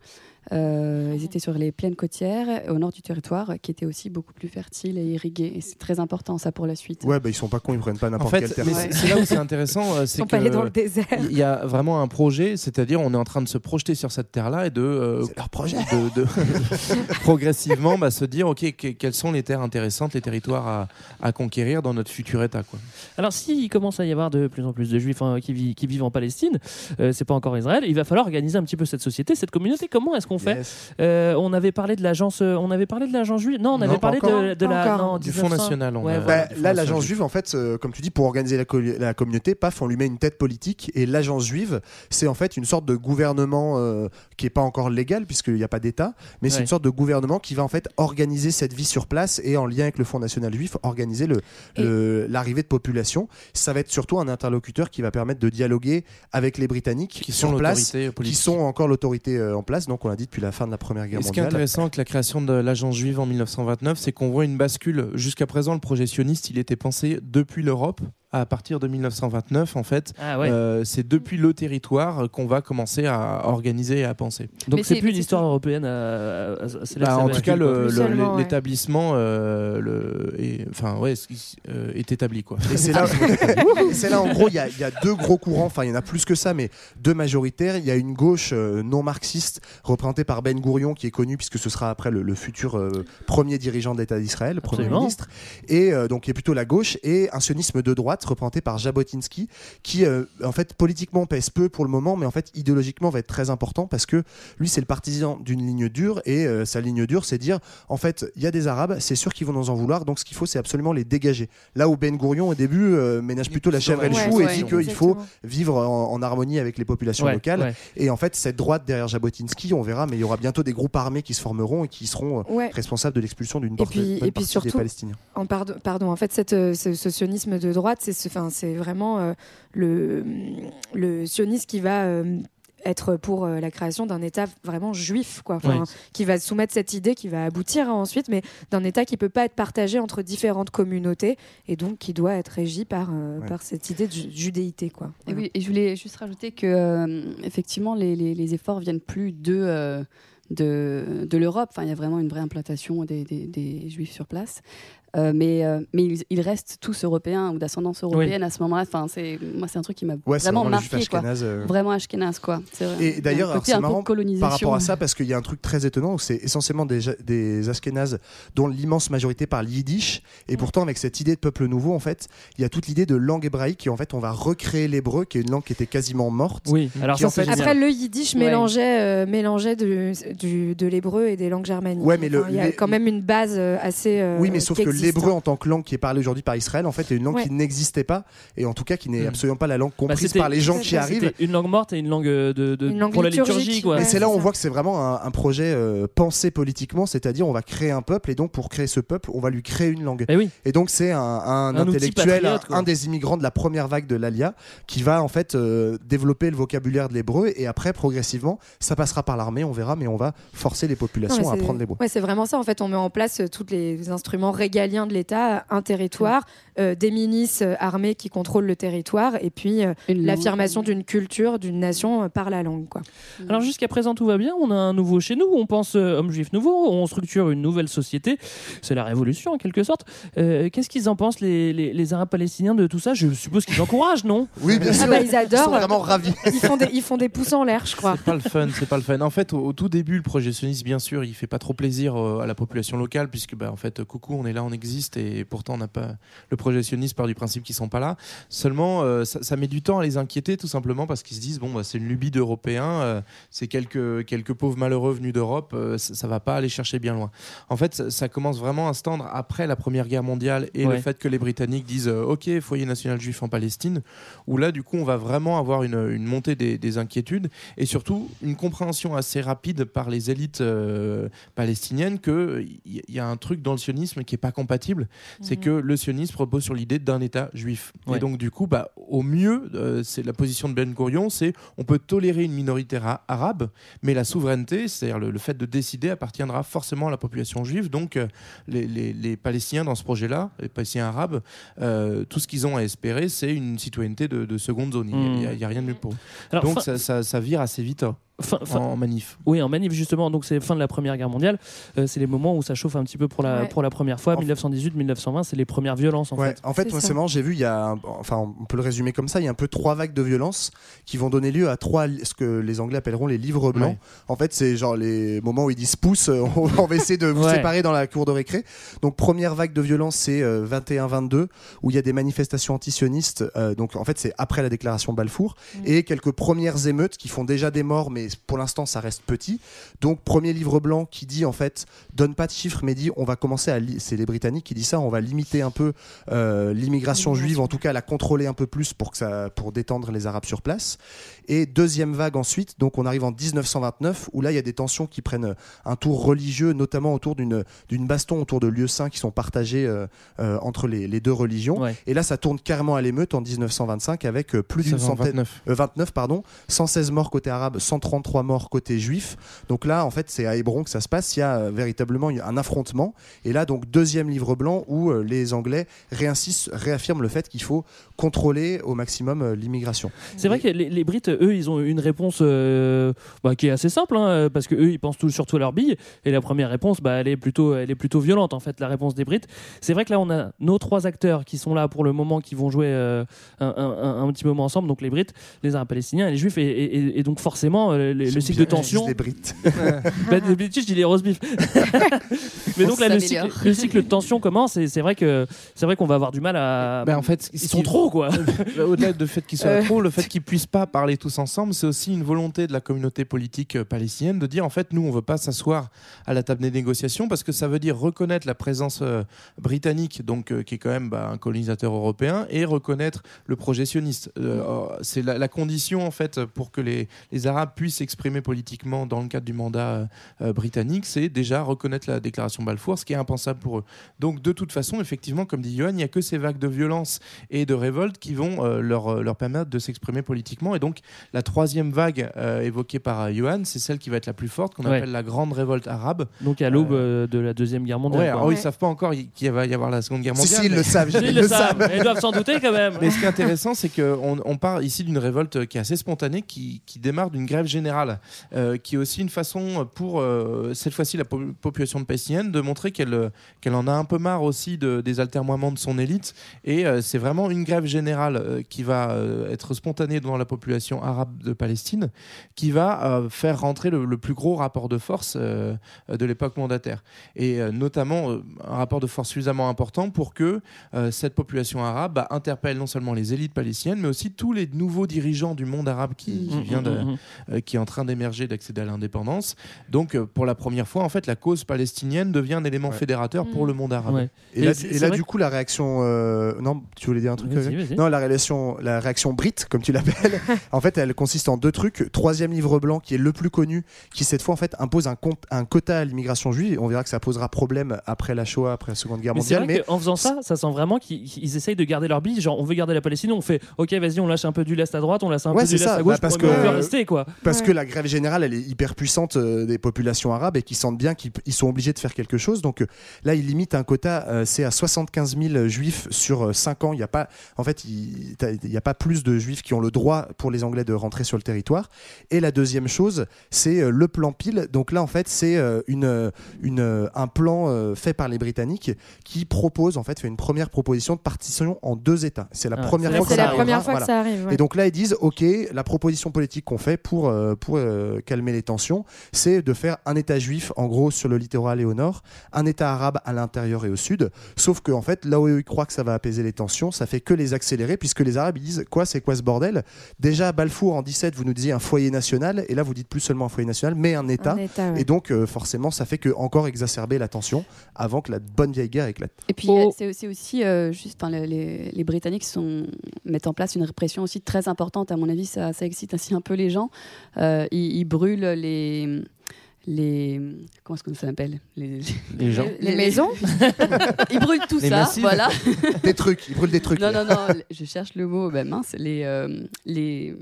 Speaker 9: Euh, ils étaient sur les plaines côtières au nord du territoire, qui étaient aussi beaucoup plus fertiles et irriguées. Et c'est très important ça pour la suite.
Speaker 10: Ouais, bah ils sont pas cons, ils prennent pas
Speaker 8: En
Speaker 10: n'importe
Speaker 8: fait,
Speaker 10: quelle terre. quoi.
Speaker 8: c'est- là où c'est intéressant, euh,
Speaker 11: Ils
Speaker 8: c'est
Speaker 11: sont
Speaker 8: que
Speaker 11: pas allés dans le désert.
Speaker 8: il y a vraiment un projet, c'est-à-dire on est en train de se projeter sur cette terre-là et de, euh,
Speaker 10: leur projet.
Speaker 8: de, de- [LAUGHS] progressivement bah, se dire ok que- quelles sont les terres intéressantes, les territoires à, à conquérir dans notre futur État quoi.
Speaker 7: Alors, s'il commence à y avoir de plus en plus de juifs hein, qui, vivent, qui vivent en Palestine, euh, c'est pas encore Israël, il va falloir organiser un petit peu cette société, cette communauté. Comment est-ce qu'on fait
Speaker 10: Yes.
Speaker 7: Euh, On avait parlé de l'agence, euh, on avait parlé de l'agence juive? Non, on avait parlé
Speaker 8: encore.
Speaker 7: de, la non,
Speaker 8: Du Fonds
Speaker 7: 1900.
Speaker 8: national, on
Speaker 7: Ouais,
Speaker 8: a-
Speaker 7: voilà.
Speaker 10: Bah,
Speaker 8: du
Speaker 10: là,
Speaker 8: Fonds
Speaker 10: l'agence
Speaker 8: national.
Speaker 10: juive, en fait, euh, comme tu dis, pour organiser la, co- la communauté, paf, on lui met une tête politique. Et l'agence juive, c'est en fait une sorte de gouvernement euh, qui est pas encore légal, puisqu'il n'y a pas d'État, mais c'est
Speaker 7: Ouais.
Speaker 10: une sorte de gouvernement qui va en fait organiser cette vie sur place et en lien avec le Fonds national juif, organiser le- le- l'arrivée de population. Ça va être surtout un interlocuteur qui va permettre de dialoguer avec les Britanniques
Speaker 8: qui sont
Speaker 10: sur place, qui sont encore l'autorité euh, en place. Donc, on l'a dit depuis la fin de la Première Guerre
Speaker 8: Et ce qui est
Speaker 10: mondiale.
Speaker 8: intéressant avec la création de l'agence juive en 1929, c'est qu'on voit une bascule. Jusqu'à présent, le projet sioniste, il était pensé depuis l'Europe. À partir de 1929, en fait,
Speaker 7: Ah ouais.
Speaker 8: euh, c'est depuis le territoire qu'on va commencer à organiser et à penser.
Speaker 7: Donc c'est plus une
Speaker 9: c'est
Speaker 7: histoire
Speaker 9: tout-
Speaker 7: européenne. à- à- à- c'est là que
Speaker 8: Bah, en tout cas, l'établissement euh, enfin, ouais, est, euh, est établi. Quoi.
Speaker 10: Et c'est là, [LAUGHS] là, en gros, il y, a- il y a deux gros courants, enfin, il y en a plus que ça, mais deux majoritaires. Il y a une gauche euh, non marxiste, représentée par Ben Gourion, qui est connu, puisque ce sera après le, le futur euh, premier dirigeant d'État d'Israël, premier ministre, et euh, donc qui est plutôt la gauche, et un sionisme de droite, représenté par Jabotinsky, qui, euh, en fait, politiquement pèse peu pour le moment, mais en fait, idéologiquement va être très important, parce que lui, c'est le partisan d'une ligne dure, et euh, sa ligne dure, c'est dire, en fait, il y a des Arabes, c'est sûr qu'ils vont nous en vouloir, donc ce qu'il faut, c'est absolument les dégager. Là où Ben Gourion, au début, euh, ménage plutôt la chèvre et le chou
Speaker 11: ouais,
Speaker 10: et dit qu'il faut vivre en, en harmonie avec les populations
Speaker 7: Ouais,
Speaker 10: locales.
Speaker 7: ouais.
Speaker 10: Et en fait, cette droite derrière Jabotinsky, on verra, mais il y aura bientôt des groupes armés qui se formeront et qui seront euh,
Speaker 11: Ouais.
Speaker 10: responsables de l'expulsion d'une
Speaker 11: Et
Speaker 10: bonne
Speaker 11: puis, et puis
Speaker 10: partie des Palestiniens.
Speaker 11: en pardon, pardon, en fait, cette, euh, ce, ce sionisme de droite, c'est ce- vraiment euh, le, le sionisme qui va euh, être pour euh, la création d'un État vraiment juif, quoi. Qui va soumettre cette idée, qui va aboutir hein, ensuite, mais d'un État qui peut pas être partagé entre différentes communautés et donc qui doit être régi par, euh,
Speaker 10: Ouais.
Speaker 11: par cette idée de ju- judéité, quoi.
Speaker 9: Et,
Speaker 11: Voilà.
Speaker 9: oui, et je voulais juste rajouter que euh, effectivement les, les- les efforts viennent plus de euh, de, de l'Europe. Enfin, il y a vraiment une vraie implantation des, des- des juifs sur place. Euh, mais euh, mais ils, ils restent tous européens ou d'ascendance européenne à ce moment-là. Enfin, c'est moi c'est un truc qui m'a
Speaker 10: Ouais,
Speaker 9: vraiment
Speaker 10: vraiment
Speaker 9: marqué quoi.
Speaker 10: ashkénazes, euh.
Speaker 9: Vraiment ashkénaze quoi. Vrai.
Speaker 10: Et
Speaker 9: Il y a
Speaker 10: d'ailleurs, c'est marrant
Speaker 9: colonisation.
Speaker 10: par rapport à ça, parce qu'il y a un truc très étonnant, c'est essentiellement des, des Ashkénazes dont l'immense majorité parle yiddish, et pourtant avec cette idée de peuple nouveau, en fait, il y a toute l'idée de langue hébraïque, et en fait, on va recréer l'hébreu, qui est une langue qui était quasiment morte.
Speaker 7: Oui, alors ça
Speaker 10: en fait-.
Speaker 11: Après, le yiddish
Speaker 9: Ouais.
Speaker 11: mélangeait, euh, mélangeait de, du- de l'hébreu et des langues germaniques.
Speaker 10: Ouais, mais
Speaker 11: Enfin, il y a quand même une base assez. euh,
Speaker 10: Oui, mais sauf que l'hébreu en tant que langue qui est parlée aujourd'hui par Israël, en fait, est une langue
Speaker 11: Ouais.
Speaker 10: qui n'existait pas, et en tout cas qui n'est
Speaker 7: Mm.
Speaker 10: absolument pas la langue
Speaker 7: Bah,
Speaker 10: comprise par les gens qui arrivent.
Speaker 7: Une langue morte et une langue de, de-
Speaker 11: Une langue
Speaker 7: pour la liturgie quoi.
Speaker 11: ouais.
Speaker 10: Mais c'est là où on voit que c'est vraiment un, un projet euh, pensé politiquement, c'est-à-dire on va créer un peuple et donc pour créer ce peuple, on va lui créer une langue.
Speaker 7: Eh oui.
Speaker 10: Et donc c'est un, un
Speaker 7: Un outil
Speaker 10: intellectuel, un,
Speaker 7: patriote, quoi.
Speaker 10: un des immigrants de la première vague de l'Alia, qui va en fait euh, développer le vocabulaire de l'hébreu et après progressivement, ça passera par l'armée, on verra, mais on va forcer les populations à
Speaker 11: c'est-
Speaker 10: prendre les bois.
Speaker 11: Ouais, c'est vraiment ça. En fait, on met en place euh, tous les instruments régaliens de l'État, un territoire, des milices euh, armées qui contrôlent le territoire, et puis euh, l'affirmation d'une culture, d'une nation euh, par la langue. Quoi.
Speaker 7: Alors jusqu'à présent tout va bien, on a un nouveau chez nous, on pense euh, homme juif nouveau, on structure une nouvelle société, c'est la révolution en quelque sorte. Euh, Qu'est-ce qu'ils en pensent les, les- les Arabes palestiniens de tout ça? Je suppose qu'ils encouragent, non?
Speaker 10: Oui, bien
Speaker 11: Ah
Speaker 10: sûr.
Speaker 11: bah, ils adorent.
Speaker 10: Ils sont vraiment ravis.
Speaker 11: Ils font des, ils font des pouces en l'air, je crois.
Speaker 8: C'est pas le fun, c'est pas le fun. En fait, au, au tout début, le projet sioniste, bien sûr, il fait pas trop plaisir euh, à la population locale, puisque, bah, en fait, euh, coucou, on est là, on existe, et pourtant, on n'a pas. Le projet sioniste part du principe qu'ils sont pas là. Seulement, euh, ça, ça met du temps à les inquiéter, tout simplement, parce qu'ils se disent, bon, bah, c'est une lubie d'Européens, euh, c'est quelques, quelques pauvres malheureux venus d'Europe, euh, ça, ça va pas aller chercher bien loin. En fait, ça, ça commence vraiment à se tendre après la Première Guerre mondiale et
Speaker 7: Ouais.
Speaker 8: le fait que les Britanniques disent, euh, ok, foyer national juif en Palestine, où là, du coup, on va vraiment avoir une, une montée des, des inquiétudes et surtout une compréhension assez rapide par les élites euh, palestiniennes qu'il y, y a un truc dans le sionisme qui est pas compatible. C'est
Speaker 7: Mhm.
Speaker 8: que le sionisme repose sur l'idée d'un État juif.
Speaker 7: Ouais.
Speaker 8: Et donc, du coup, bah, au mieux, euh, c'est la position de Ben Gurion, c'est on peut tolérer une minorité ra- arabe, mais la souveraineté, c'est-à-dire le, le fait de décider, appartiendra forcément à la population juive. Donc, euh, les, les- les Palestiniens dans ce projet-là, les Palestiniens arabes, euh, tout ce qu'ils ont à espérer, c'est une citoyenneté de, de seconde zone. Il n'y a, il y a rien de mieux pour eux.
Speaker 7: Alors,
Speaker 8: Donc,
Speaker 7: fin-
Speaker 8: ça, ça- ça vire assez vite hein,
Speaker 7: Fin- fin-
Speaker 8: en manif.
Speaker 7: Oui, en manif justement. Donc c'est fin de la Première Guerre mondiale. Euh, c'est les moments où ça chauffe un petit peu pour la
Speaker 10: Ouais.
Speaker 7: pour la première fois. 1918-1920, c'est les premières violences en
Speaker 10: Ouais,
Speaker 7: fait.
Speaker 10: en fait, moi, c'est marrant, j'ai vu, il y a, un- enfin, on peut le résumer comme ça, il y a un peu trois vagues de violence qui vont donner lieu à trois, ce que les Anglais appelleront les livres blancs.
Speaker 8: Ouais.
Speaker 10: En fait, c'est genre les moments où ils disent pouce, euh, on va essayer de vous
Speaker 7: Ouais.
Speaker 10: séparer dans la cour de récré. Donc, première vague de violence, c'est euh, 21-22, où il y a des manifestations antisionistes. euh, donc, en fait, c'est après la déclaration Balfour. Et quelques premières émeutes qui font déjà des morts, mais pour l'instant, ça reste petit. Donc, premier livre blanc qui dit, en fait, donne pas de chiffres, mais dit, on va commencer à. C'est les Britanniques qui disent ça, on va limiter un peu euh, l'immigration juive, en tout cas la contrôler un peu plus pour, que ça, pour détendre les Arabes sur place. Et deuxième vague ensuite, donc on arrive en 1929, où là il y a des tensions qui prennent un tour religieux, notamment autour d'une d'une baston autour de lieux saints qui sont partagés euh, euh, entre les, les deux religions. Et là ça tourne carrément à l'émeute en 1925 avec euh, plus d'une centaine,
Speaker 8: 29.
Speaker 10: euh, 29 pardon, 116 morts côté arabe, 133 morts côté juif. Donc là en fait c'est à Hébron que ça se passe, il y a euh, véritablement un affrontement. Et là donc deuxième livre blanc où euh, les Anglais réinsistent, réaffirment le fait qu'il faut contrôler au maximum euh, l'immigration.
Speaker 7: C'est vrai que les, les Brites, eux, ils ont une réponse euh, bah, qui est assez simple, hein, parce que eux, ils pensent tout, surtout à leur bille. Et la première réponse, bah, elle est plutôt, elle est plutôt violente en fait, la réponse des Brites. C'est vrai que là, on a nos trois acteurs qui sont là pour le moment, qui vont jouer euh, un, un- un petit moment ensemble. Donc les Brites, les Arabes palestiniens et les Juifs, et, et- et donc forcément euh, le, cycle de tension.
Speaker 10: les Brites.
Speaker 7: bah, British, je dis les roast [LAUGHS] beef. Mais donc là, le cycle,
Speaker 9: s'améliore.
Speaker 7: le cycle de tension commence, et c'est vrai que c'est vrai qu'on va avoir du mal à.
Speaker 8: Ben, en fait,
Speaker 7: ils sont trop quoi. [LAUGHS]
Speaker 8: Au-delà du fait qu'ils soient trop, le fait qu'ils puissent pas parler tous ensemble, c'est aussi une volonté de la communauté politique euh, palestinienne de dire en fait nous on veut pas s'asseoir à la table des négociations parce que ça veut dire reconnaître la présence euh, britannique donc euh, qui est quand même bah, un colonisateur européen et reconnaître le projet sioniste. Euh, euh, c'est la, la condition en fait pour que les, les Arabes puissent s'exprimer politiquement dans le cadre du mandat britannique, c'est déjà reconnaître la déclaration Balfour, ce qui est impensable pour eux. Donc de toute façon, effectivement, comme dit Johan, il n'y a que ces vagues de violence et de révolte qui vont leur, leur permettre de s'exprimer politiquement. Et donc la troisième vague euh, évoquée par euh, Johan, c'est celle qui va être la plus forte, qu'on
Speaker 7: Ouais.
Speaker 8: appelle la grande révolte arabe.
Speaker 7: Donc à l'aube euh, de la deuxième guerre mondiale.
Speaker 8: Ouais, alors ils savent pas encore qu'il va y avoir la seconde guerre
Speaker 10: Si,
Speaker 8: mondiale. [LAUGHS]
Speaker 10: si, ils le savent,
Speaker 7: Ils le savent, ils doivent s'en douter quand même.
Speaker 8: mais ce qui est intéressant, c'est qu'on on part ici d'une révolte qui est assez spontanée, qui, qui démarre d'une grève générale, euh, qui est aussi une façon pour, euh, cette fois-ci, la po- population palestinienne de montrer qu'elle qu'elle en a un peu marre aussi de, des altermoiements de son élite. Et euh, c'est vraiment une grève générale euh, qui va euh, être spontanée dans la population arabe de Palestine, qui va euh, faire rentrer le, le plus gros rapport de force euh, de l'époque mandataire. Et euh, notamment euh, un rapport de force suffisamment important pour que euh, cette population arabe bah, interpelle non seulement les élites palestiniennes, mais aussi tous les nouveaux dirigeants du monde arabe qui, qui
Speaker 7: Mhm,
Speaker 8: vient de- euh, qui est en train d'émerger, d'accéder à l'indépendance. Donc, euh, pour la première fois, en fait, la cause palestinienne devient un élément fédérateur pour le monde arabe.
Speaker 7: Ouais.
Speaker 10: Et là, et du coup, la réaction. euh, Non, tu voulais dire un truc euh,
Speaker 7: vas-y.
Speaker 10: Non, la réaction, la réaction brite, comme tu l'appelles. [LAUGHS] en fait, fait, elle consiste en deux trucs. Troisième livre blanc, qui est le plus connu, qui cette fois en fait impose un, compte, un quota à l'immigration juive. On verra que ça posera problème après la Shoah, après la Seconde Guerre
Speaker 7: Mais
Speaker 10: mondiale.
Speaker 7: vrai qu'en faisant ça, ça sent vraiment qu'ils ils essayent de garder leur bille. Genre, on veut garder la Palestine, on fait OK, vas-y, on lâche un peu du lest à droite, on lâche un
Speaker 10: Ouais,
Speaker 7: peu du lest à gauche
Speaker 10: Bah, parce
Speaker 7: pour
Speaker 10: que-
Speaker 7: on veut rester, quoi.
Speaker 10: Parce que la grève générale, elle est hyper puissante euh, des populations arabes et qui sentent bien qu'ils ils sont obligés de faire quelque chose. Donc euh, là, ils limitent un quota, euh, c'est à 75 000 juifs sur 5 ans. Il n'y a pas, en fait, il t'as- il y a pas plus de juifs qui ont le droit pour les Anglais de rentrer sur le territoire. Et la deuxième chose, c'est euh, le plan pile. Donc là, en fait, c'est euh, une, euh, une, un plan fait par les Britanniques qui propose, en fait, fait une première proposition de partition en deux États. C'est la
Speaker 11: Ah,
Speaker 10: première fois que ça
Speaker 11: première
Speaker 10: arrivera.
Speaker 11: fois que ça arrive, ouais.
Speaker 10: Et donc là, ils disent, OK, la proposition politique qu'on fait pour, pour euh, calmer les tensions, c'est de faire un État juif, en gros, sur le littoral et au nord, un État arabe à l'intérieur et au sud. Sauf que, en fait, là où ils croient que ça va apaiser les tensions, ça fait que les accélérer, puisque les Arabes, ils disent, quoi, c'est quoi ce bordel? Déjà, à Balfour, en 17, vous nous disiez un foyer national, et là, vous dites plus seulement un foyer national, mais un État.
Speaker 11: Un État, ouais.
Speaker 10: Et donc, euh, forcément, ça fait que encore exacerber la tension avant que la bonne vieille guerre éclate.
Speaker 9: Et puis euh, c'est aussi, aussi euh, juste, les, les- les Britanniques sont, mettent en place une répression aussi très importante. À mon avis, ça, ça excite ainsi un peu les gens. Euh, ils, ils brûlent les les comment est-ce qu'on s'appelle? Les,
Speaker 8: Les gens.
Speaker 11: Les maisons [LAUGHS]
Speaker 9: Ils brûlent tout
Speaker 10: Les
Speaker 9: ça, voilà.
Speaker 10: Des trucs, ils brûlent des trucs.
Speaker 9: Non, non, non, je cherche le mot. Ben mince, les euh, les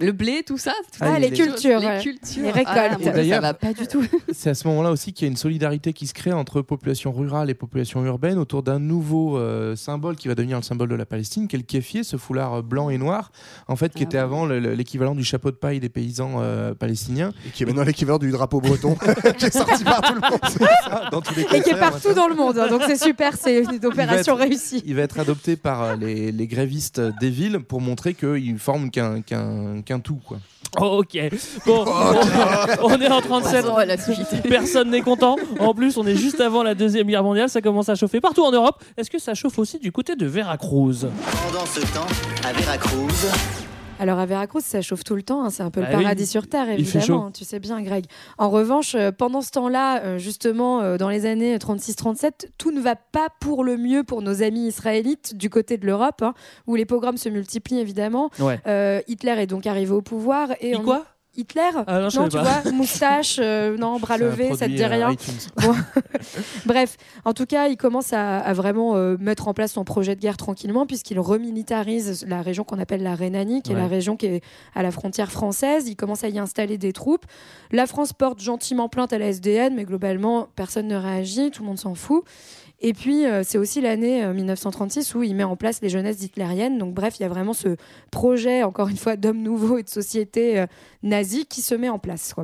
Speaker 9: le blé, tout ça. tout
Speaker 11: Ah,
Speaker 9: ça,
Speaker 11: les cultures,
Speaker 9: les
Speaker 11: ouais.
Speaker 9: cultures,
Speaker 11: Les récoltes.
Speaker 9: Ah,
Speaker 8: d'ailleurs-
Speaker 9: ça va pas du tout. [LAUGHS]
Speaker 8: C'est à ce moment-là aussi qu'il y a une solidarité qui se crée entre population rurale et population urbaine autour d'un nouveau euh, symbole qui va devenir le symbole de la Palestine, qui est le kéfier, ce foulard euh, blanc et noir, en fait, qui était avant le- le- l'équivalent du chapeau de paille des paysans euh, palestiniens.
Speaker 10: Et qui est maintenant l'équivalent du drapeau breton, [LAUGHS] [LAUGHS] qui est sorti par tout le monde.
Speaker 8: dans tous les
Speaker 11: Et qui est partout dans le monde. hein, donc c'est super, c'est une
Speaker 8: Il va
Speaker 11: opération
Speaker 8: être-
Speaker 11: réussie.
Speaker 8: Il va être adopté par les, les grévistes des villes pour montrer qu'ils forment qu'un qu'un qu'un tout. Quoi.
Speaker 7: Oh, ok. Bon, [LAUGHS] on est en 37.
Speaker 9: Passons à la suite. [LAUGHS]
Speaker 7: Personne n'est content. En plus, on est juste avant la Deuxième Guerre mondiale. Ça commence à chauffer partout en Europe. Est-ce que ça chauffe aussi du côté de Veracruz?
Speaker 14: Pendant ce temps, à Veracruz,
Speaker 11: Alors à Veracruz, ça chauffe tout le temps, hein, c'est un peu
Speaker 7: Bah
Speaker 11: le
Speaker 7: oui.
Speaker 11: paradis sur Terre, évidemment, hein, tu sais bien Greg. En revanche, euh, pendant ce temps-là, euh, justement, euh, dans les années 36-37, tout ne va pas pour le mieux pour nos amis israélites du côté de l'Europe, hein, où les pogroms se multiplient évidemment.
Speaker 7: Ouais.
Speaker 11: Euh, Hitler est donc arrivé au pouvoir. Et
Speaker 7: Il
Speaker 11: on-
Speaker 7: quoi?
Speaker 11: Hitler
Speaker 7: Ah non,
Speaker 11: tu
Speaker 7: pas.
Speaker 11: vois, moustache, euh, non, bras levés, ça te dit
Speaker 8: euh,
Speaker 11: rien. [LAUGHS] Bon. Bref, en tout cas, il commence à, à vraiment euh, mettre en place son projet de guerre tranquillement, puisqu'il remilitarise la région qu'on appelle la Rhénanie, qui est la région qui est à la frontière française. Il commence à y installer des troupes. La France porte gentiment plainte à la SDN, mais globalement, personne ne réagit, tout le monde s'en fout. Et puis, euh, c'est aussi l'année euh, 1936 où il met en place les jeunesses hitlériennes. Donc, bref, il y a vraiment ce projet, encore une fois, d'homme nouveau et de société euh, nazie qui se met en place.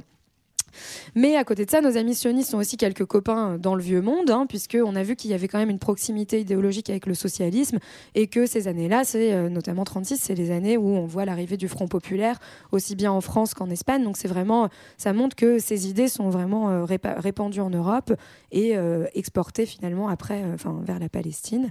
Speaker 11: Mais à côté de ça, nos amis sionistes sont aussi quelques copains dans le vieux monde, hein, puisqu'on a vu qu'il y avait quand même une proximité idéologique avec le socialisme, et que ces années-là, c'est euh, notamment 36, c'est les années où on voit l'arrivée du Front populaire, aussi bien en France qu'en Espagne. Donc c'est vraiment, ça montre que ces idées sont vraiment euh, répa- répandues en Europe et euh, exportées finalement après, euh, vers la Palestine.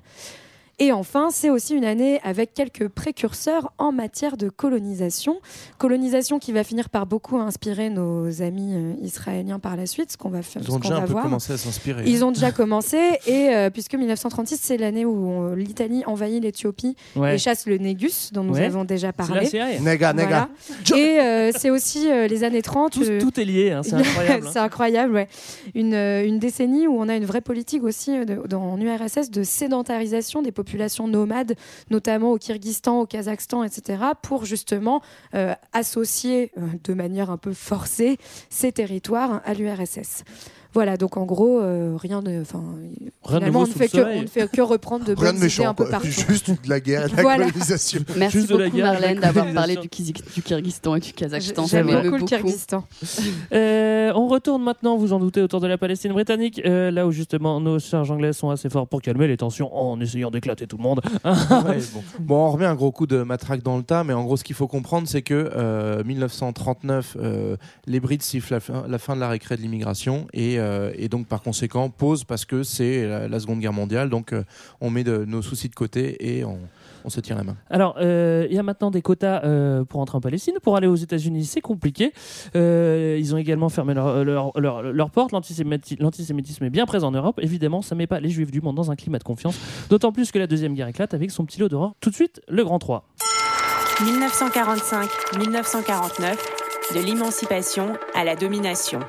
Speaker 11: Et enfin, c'est aussi une année avec quelques précurseurs en matière de colonisation. Colonisation qui va finir par beaucoup inspirer nos amis euh, israéliens par la suite, ce qu'on va faire.
Speaker 8: Ils ont déjà
Speaker 11: va
Speaker 8: un peu
Speaker 11: voir.
Speaker 8: commencé à s'inspirer.
Speaker 11: Ils ont déjà commencé, et euh, puisque 1936, c'est l'année où euh, l'Italie envahit l'Éthiopie
Speaker 7: Ouais.
Speaker 11: et chasse le Négus, dont nous
Speaker 7: Ouais.
Speaker 11: avons déjà
Speaker 7: C'est la
Speaker 11: parlé.
Speaker 7: série.
Speaker 10: Nega, nega.
Speaker 11: Voilà. Et euh, c'est aussi euh, les années 30.
Speaker 7: Tout, tout est lié, hein, c'est incroyable. [LAUGHS]
Speaker 11: c'est incroyable, ouais. Une, une décennie où on a une vraie politique aussi de- dans en URSS de sédentarisation des populations nomades, notamment au Kyrgyzstan, au Kazakhstan, etc., pour justement euh, associer euh, de manière un peu forcée ces territoires à l'URSS. Voilà, donc en gros, euh, rien de. Enfin, on ne fait que, on ne fait que reprendre de
Speaker 10: Rien
Speaker 11: bonnes
Speaker 10: de
Speaker 11: idées un
Speaker 10: méchant,
Speaker 11: peu partout. [LAUGHS]
Speaker 10: juste de la guerre et de la
Speaker 11: Voilà.
Speaker 10: colonisation. [LAUGHS]
Speaker 9: Merci
Speaker 7: Juste de la
Speaker 9: beaucoup
Speaker 7: guerre,
Speaker 9: Marlène d'avoir parlé du, du Kyrgyzstan et du Kazakhstan.
Speaker 11: J'aime beaucoup le Kyrgyzstan. [LAUGHS]
Speaker 7: Euh, on retourne maintenant, vous en doutez, autour de la Palestine britannique, euh, là où justement nos charges anglaises sont assez forts pour calmer les tensions en essayant d'éclater tout le monde.
Speaker 8: Ouais, bon. Bon, on remet un gros coup de matraque dans le tas, mais en gros, ce qu'il faut comprendre, c'est que euh, 1939, euh, les Brits sifflent la fin, la fin de la récré de l'immigration et, euh, et donc par conséquent pause parce que c'est la, la Seconde Guerre mondiale, donc euh, on met de, nos soucis de côté et on, on se tient la main.
Speaker 7: Alors, euh, il y a maintenant des quotas euh, pour entrer en Palestine. Pour aller aux États-Unis, c'est compliqué. Euh, ils ont également fermé leur, leur, leur, leur porte. L'antisémiti- L'antisémitisme est bien présent en Europe. Évidemment, ça met pas les Juifs du monde dans un climat de confiance. D'autant plus que la Deuxième Guerre éclate avec son petit lot d'horreur. Tout de suite, le Grand 3.
Speaker 13: 1945-1949, de l'émancipation à la domination.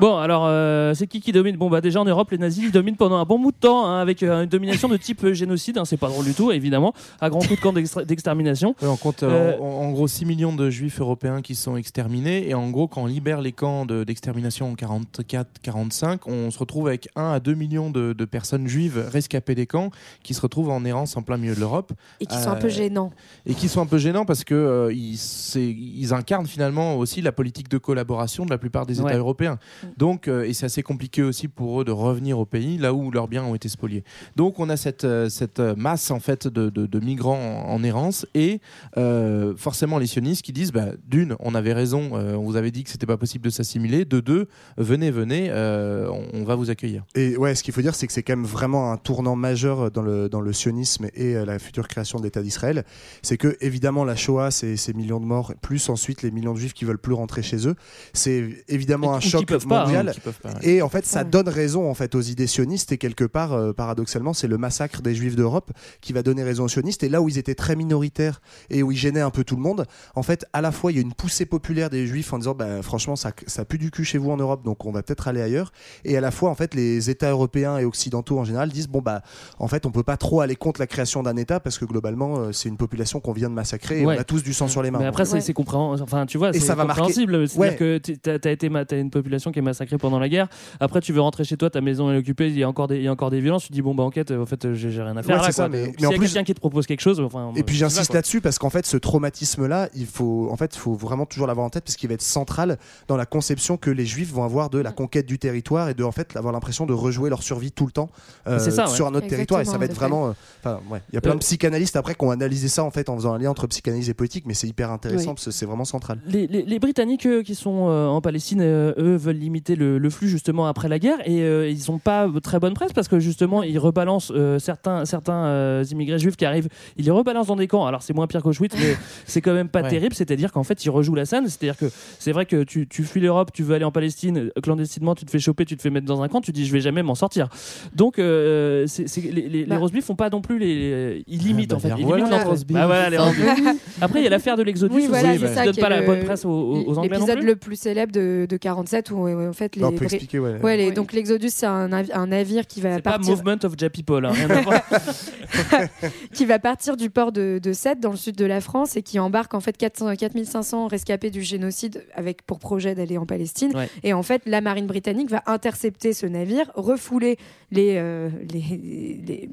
Speaker 7: Bon, alors, euh, c'est qui qui domine? Bon, bah déjà en Europe, les nazis ils [LAUGHS] dominent pendant un bon bout de temps, hein, avec euh, une domination de type euh, génocide. hein, c'est pas drôle du tout, évidemment, à grands coups de camps d'extra- d'extermination.
Speaker 8: Ouais, on compte euh,
Speaker 7: Euh,
Speaker 8: en, en gros 6 millions de juifs européens qui sont exterminés. Et en gros, quand on libère les camps de- d'extermination en 44-45, on se retrouve avec 1 à 2 millions de, de personnes juives rescapées des camps qui se retrouvent en errance en plein milieu de l'Europe.
Speaker 11: Et qui sont un peu gênants.
Speaker 8: Et qui sont un peu gênants parce que euh, ils, c'est- ils incarnent finalement aussi la politique de collaboration de la plupart des États
Speaker 7: Ouais.
Speaker 8: européens. Donc, euh, et c'est assez compliqué aussi pour eux de revenir au pays là où leurs biens ont été spoliés. Donc, on a cette, euh, cette euh, masse en fait de, de- de migrants en, en errance et euh, forcément les sionistes qui disent bah, d'une, on avait raison, euh, on vous avait dit que c'était pas possible de s'assimiler. De deux, venez, venez, euh, on, on va vous accueillir.
Speaker 10: Et ouais, ce qu'il faut dire, c'est que c'est quand même vraiment un tournant majeur dans le, dans le sionisme et euh, la future création de l'État d'Israël. C'est que, évidemment, la Shoah, c'est ces millions de morts, plus ensuite les millions de juifs qui veulent plus rentrer chez eux. C'est évidemment
Speaker 7: Et-
Speaker 10: un choc
Speaker 7: pas, hein, ouais.
Speaker 10: Et en fait, ça donne raison en fait aux idées sionistes. Et quelque part, euh, paradoxalement, c'est le massacre des juifs d'Europe qui va donner raison aux sionistes. Et là où ils étaient très minoritaires et où ils gênaient un peu tout le monde, en fait, à la fois, il y a une poussée populaire des juifs en disant, bah, franchement, ça, ça pue du cul chez vous en Europe, donc on va peut-être aller ailleurs. Et à la fois, en fait, les États européens et occidentaux en général disent, bon, bah, en fait, on peut pas trop aller contre la création d'un État parce que globalement, euh, c'est une population qu'on vient de massacrer et
Speaker 7: Ouais.
Speaker 10: on a tous du sang sur les mains.
Speaker 7: Mais après, c'est compréhensible. Enfin, tu vois, c'est compréhensible. C'est-à-dire
Speaker 10: Ouais.
Speaker 7: que tu as, t'as une population qui est massacrée pendant la guerre. Après, tu veux rentrer chez toi, ta maison est occupée, il y a encore des, il y a encore des violences. Tu te dis, bon, bah, enquête, en fait, j'ai j'ai rien à faire.
Speaker 10: Ouais,
Speaker 7: là,
Speaker 10: ça, mais-
Speaker 7: Donc,
Speaker 10: mais
Speaker 7: s'il y
Speaker 10: en
Speaker 7: a
Speaker 10: plus-
Speaker 7: quelqu'un qui te propose quelque chose, enfin.
Speaker 10: Et puis j'insiste là-dessus parce qu'en fait ce traumatisme-là, il faut en fait faut vraiment toujours l'avoir en tête parce qu'il va être central dans la conception que les Juifs vont avoir de la conquête du territoire et de en fait avoir l'impression de rejouer leur survie tout le temps euh,
Speaker 7: C'est ça, ouais.
Speaker 10: sur un autre territoire et ça va être vraiment. euh, ouais, il y a plein
Speaker 7: Euh,
Speaker 10: de psychanalystes après qui ont analysé ça en fait en faisant un lien entre psychanalyse et politique, mais c'est hyper intéressant
Speaker 9: Oui.
Speaker 10: parce que c'est vraiment central.
Speaker 7: Les, les- les Britanniques euh, qui sont euh, en Palestine, euh, eux, veulent limiter le, le flux justement après la guerre et euh, ils n'ont pas très bonne presse parce que justement ils rebalancent euh, certains, certains euh, immigrés juifs qui arrivent, ils les rebalancent dans des camps. Alors c'est moins pire qu'Auschwitz, mais [LAUGHS] c'est quand même pas
Speaker 8: Ouais.
Speaker 7: terrible. C'est-à-dire qu'en fait ils rejouent la scène. C'est-à-dire que c'est vrai que tu, tu fuis l'Europe, tu veux aller en Palestine euh, clandestinement, tu te fais choper, tu te fais mettre dans un camp, tu dis je vais jamais m'en sortir. Donc euh, c'est- c'est- les, les, les
Speaker 11: Bah.
Speaker 7: font pas non plus les, ils limitent
Speaker 8: bah,
Speaker 7: en fait. Ils
Speaker 8: voilà,
Speaker 7: limitent
Speaker 8: les
Speaker 7: l'entre-
Speaker 8: roast beef.
Speaker 7: Ah, voilà, les. [LAUGHS] Après il y a l'affaire de l'Exodus.
Speaker 11: Oui, voilà,
Speaker 7: qui donne pas la bonne presse aux, aux- Anglais non
Speaker 11: L'épisode le plus célèbre de, de 47 où en fait les
Speaker 10: on peut expliquer ouais.
Speaker 11: Ouais, les-
Speaker 9: Oui.
Speaker 11: donc l'Exodus, c'est un, navi- un navire qui va
Speaker 7: C'est pas
Speaker 11: partir,
Speaker 7: Movement of hein, rien à voir. [LAUGHS]
Speaker 11: qui va partir du port de, de Sète dans le sud de la France et qui embarque en fait 400 4500 rescapés du génocide avec pour projet d'aller en Palestine.
Speaker 7: Ouais.
Speaker 11: Et en fait, la marine britannique va intercepter ce navire, refouler les, euh, les, les-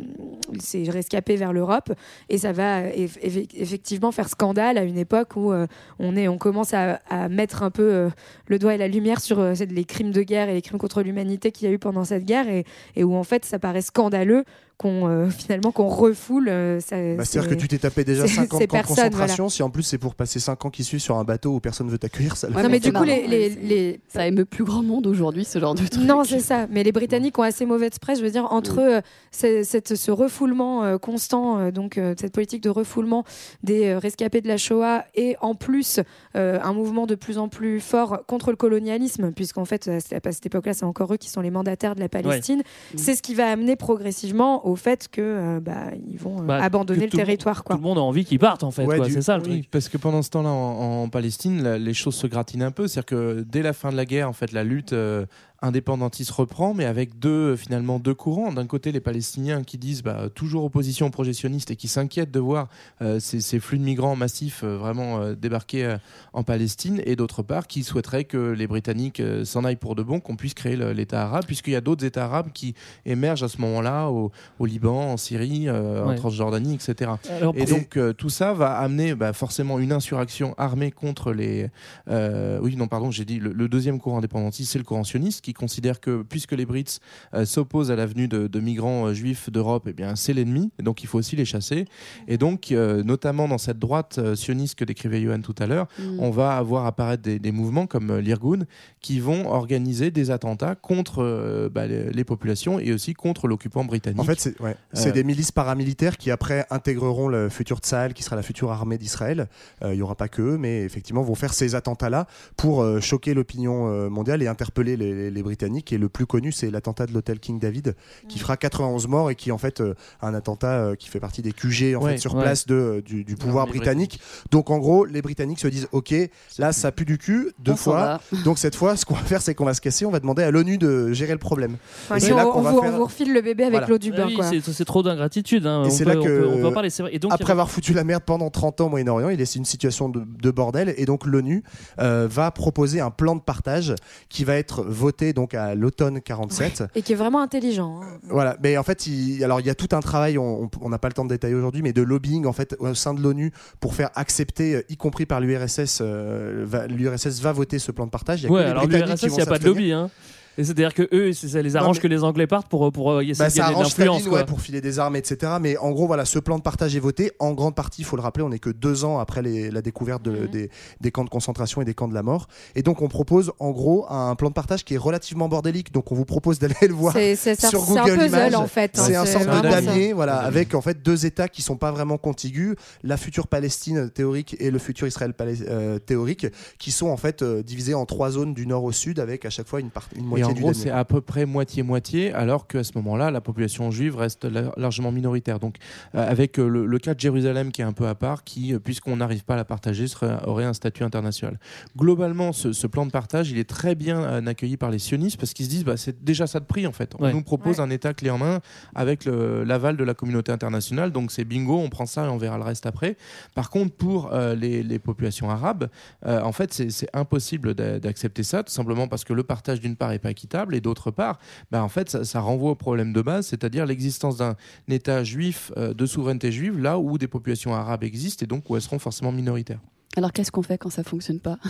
Speaker 11: ces rescapés vers l'Europe et ça va eff- eff- effectivement faire scandale à une époque où euh, on, est, on commence à, à mettre un peu euh, le doigt et la lumière sur euh, c'est- les crimes de guerre et les crimes contre l'humanité qu'il y a eu pendant cette guerre et, où en fait ça paraît scandaleux qu'on euh, [LAUGHS] finalement qu'on refoule. euh,
Speaker 10: Bah, C'est-à-dire que tu t'es tapé déjà [LAUGHS]
Speaker 11: c'est-
Speaker 10: 5 ans de concentration. Si en plus c'est pour passer 5 ans qui suivent sur un bateau où personne veut t'accueillir, ça le
Speaker 9: Ouais,
Speaker 11: non mais du coup les, les, les-
Speaker 9: Ça émeut plus grand monde aujourd'hui, ce genre de truc.
Speaker 11: Non, c'est ça. Mais les Britanniques ont assez mauvaise presse. Je veux dire, entre euh, cette- ce refoulement euh, constant, euh, donc euh, cette politique de refoulement des euh, rescapés de la Shoah, et en plus euh, un mouvement de plus en plus fort contre le colonialisme, puisqu'en fait, à cette à cette époque-là, c'est encore eux qui sont les mandataires de la Palestine. C'est ce qui va amener progressivement au fait que euh, bah, ils vont euh,
Speaker 7: Bah,
Speaker 11: abandonner le territoire. Quoi.
Speaker 7: Tout le monde a envie qu'ils partent en fait.
Speaker 10: Ouais,
Speaker 7: quoi.
Speaker 10: du-
Speaker 7: C'est ça le
Speaker 8: Oui,
Speaker 7: truc.
Speaker 8: parce que pendant ce temps-là, en, en Palestine, la- les choses se gratinent un peu. C'est-à-dire que dès la fin de la guerre, en fait, la lutte euh, indépendantiste reprend, mais avec deux finalement deux courants. D'un côté, les Palestiniens qui disent bah, toujours opposition aux projectionnistes et qui s'inquiètent de voir euh, ces, ces flux de migrants massifs euh, vraiment euh, débarquer euh, en Palestine, et d'autre part, qui souhaiteraient que les Britanniques euh, s'en aillent pour de bon, qu'on puisse créer l'État arabe, puisqu'il y a d'autres États arabes qui émergent à ce moment-là au, au Liban, en Syrie, euh, en
Speaker 7: Ouais.
Speaker 8: Transjordanie, etc.
Speaker 7: Alors,
Speaker 8: Et donc euh, tout ça va amener bah, forcément une insurrection armée contre les. euh, oui, non, pardon, j'ai dit le, le deuxième courant indépendantiste, c'est le courant sioniste, qui considère que puisque les Brits euh, s'opposent à l'avenue de, de migrants euh, juifs d'Europe, eh bien c'est l'ennemi, et donc il faut aussi les chasser. Et donc, euh, notamment dans cette droite euh, sioniste que décrivait Johan tout à l'heure,
Speaker 9: Mm.
Speaker 8: on va avoir apparaître des, des mouvements comme euh, l'Irgun qui vont organiser des attentats contre euh, bah, les, les populations et aussi contre l'occupant britannique.
Speaker 10: En fait, c'est ouais.
Speaker 8: Euh,
Speaker 10: des milices paramilitaires qui après intégreront le futur Tsahal, qui sera la future armée d'Israël. Euh, Il y aura pas que eux, mais effectivement vont faire ces attentats-là pour euh, choquer l'opinion euh, mondiale et interpeller les, les-
Speaker 15: les Britanniques. Et le plus connu, c'est l'attentat de l'hôtel King David, qui fera 91 morts et qui en fait euh, un attentat euh, qui fait partie des QG en
Speaker 8: Ouais,
Speaker 15: fait sur
Speaker 8: ouais.
Speaker 15: place de, du, du pouvoir britannique. Donc en gros, les Britanniques se disent ok, là ça pue du cul deux
Speaker 9: On
Speaker 15: fois. [LAUGHS] Donc cette fois, ce qu'on va faire, c'est qu'on va se casser. On va demander à l'ONU de gérer le problème.
Speaker 11: Enfin,
Speaker 15: Et là
Speaker 11: on,
Speaker 15: va
Speaker 11: vous,
Speaker 15: faire-
Speaker 11: on vous refile le bébé avec
Speaker 15: Voilà.
Speaker 11: l'eau du bain.
Speaker 7: oui,
Speaker 11: quoi.
Speaker 7: c'est trop d'ingratitude. hein.
Speaker 15: Et
Speaker 7: On
Speaker 15: c'est
Speaker 7: peut-
Speaker 15: là
Speaker 7: on
Speaker 15: que,
Speaker 7: peut- on peut en parler, c'est vrai. Et donc,
Speaker 15: après avoir foutu la merde pendant 30 ans au Moyen-Orient, il laisse une situation de, de bordel. Et donc l'ONU euh, va proposer un plan de partage qui va être voté donc à l'automne 47.
Speaker 11: Et qui est vraiment intelligent. hein.
Speaker 15: Voilà, mais en fait, il, alors il y a tout un travail, on n'a pas le temps de détailler aujourd'hui, mais de lobbying en fait au sein de l'ONU pour faire accepter, euh, y compris par l'URSS, euh, l'URSS va voter ce plan de partage. Il y a que
Speaker 7: Ouais,
Speaker 15: les
Speaker 7: alors l'URSS, il n'y a pas de lobby. Hein. Et C'est-à-dire que eux, ça les
Speaker 15: Non,
Speaker 7: arrange
Speaker 15: mais-
Speaker 7: que les Anglais partent pour, pour essayer
Speaker 15: Bah,
Speaker 7: de
Speaker 15: ça
Speaker 7: gagner de
Speaker 15: arrange
Speaker 7: l'influence.
Speaker 15: Ouais, pour filer des armes, etc. Mais en gros, voilà, ce plan de partage est voté. En grande partie, il faut le rappeler, on n'est que deux ans après les- la découverte de-
Speaker 11: Mhm.
Speaker 15: des, des camps de concentration et des camps de la mort. Et donc, on propose en gros un plan de partage qui est relativement bordélique. Donc, on vous propose d'aller le voir
Speaker 11: ça-
Speaker 15: sur
Speaker 11: c'est un
Speaker 15: Google
Speaker 11: puzzle,
Speaker 15: Images.
Speaker 11: en fait, hein,
Speaker 15: C'est un sorte de damier, voilà, avec en fait deux États qui sont pas vraiment contigus, la future Palestine théorique et le futur Israël euh, théorique, qui sont en fait euh, divisés en trois zones du nord au sud, avec à chaque fois une, part- une moitié
Speaker 8: en gros, c'est à peu près moitié-moitié, alors qu'à ce moment-là, la population juive reste la- largement minoritaire. Donc, euh, avec euh, le, le cas de Jérusalem qui est un peu à part, qui, euh, puisqu'on n'arrive pas à la partager, serait- aurait un statut international. Globalement, ce, ce plan de partage, il est très bien accueilli par les sionistes parce qu'ils se disent, bah, c'est déjà ça de prix en fait. On
Speaker 7: Ouais.
Speaker 8: nous propose
Speaker 11: Ouais.
Speaker 8: un État clé en main avec l'aval de la communauté internationale, donc c'est bingo, on prend ça et on verra le reste après. Par contre, pour euh, les, les populations arabes, euh, en fait, c'est impossible d'a- d'accepter ça, tout simplement parce que le partage d'une part est pas et d'autre part, bah, en fait, ça, ça renvoie au problème de base, c'est-à-dire l'existence d'un État juif euh, de souveraineté juive là où des populations arabes existent et donc où elles seront forcément minoritaires.
Speaker 9: Alors qu'est-ce qu'on fait quand ça fonctionne pas [LAUGHS]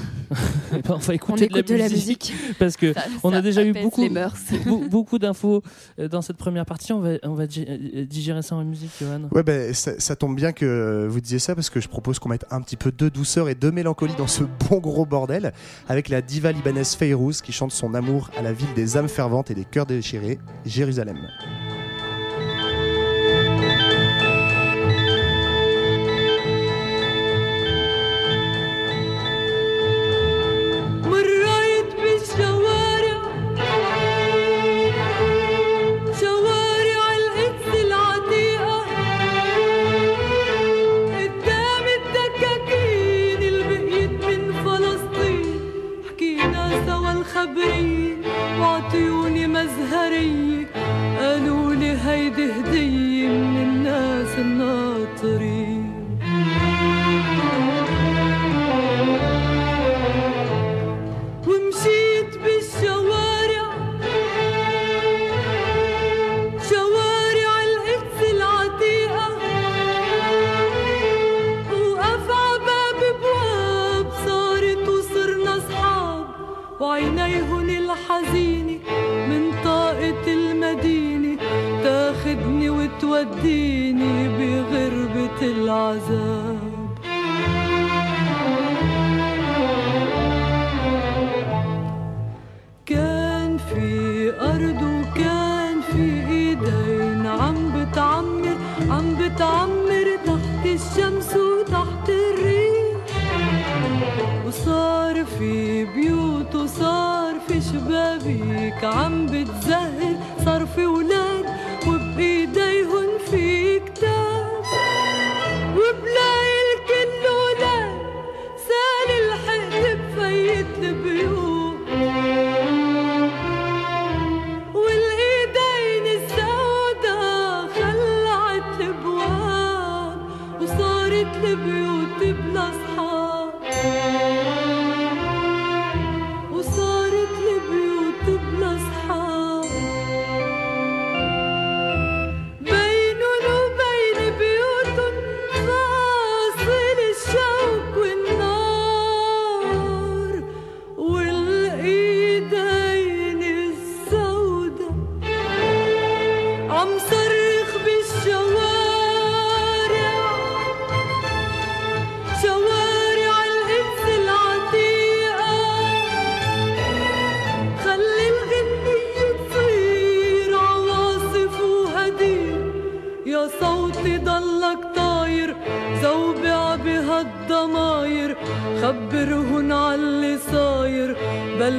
Speaker 7: Eh ben, on va
Speaker 11: On
Speaker 7: écouter
Speaker 11: écoute
Speaker 7: de la, musique. [LAUGHS] Parce que
Speaker 9: Ça-
Speaker 7: on a déjà eu beaucoup, [LAUGHS] beaucoup d'infos euh, dans cette première partie. On va, on va di- euh, digérer ça en musique, Johan.
Speaker 15: Ouais, ben, ça, ça tombe bien que vous disiez ça parce que je propose qu'on mette un petit peu de douceur et de mélancolie dans ce bon gros bordel avec la diva libanaise Feyrouz qui chante son amour à la ville des âmes ferventes et des cœurs déchirés, Jérusalem.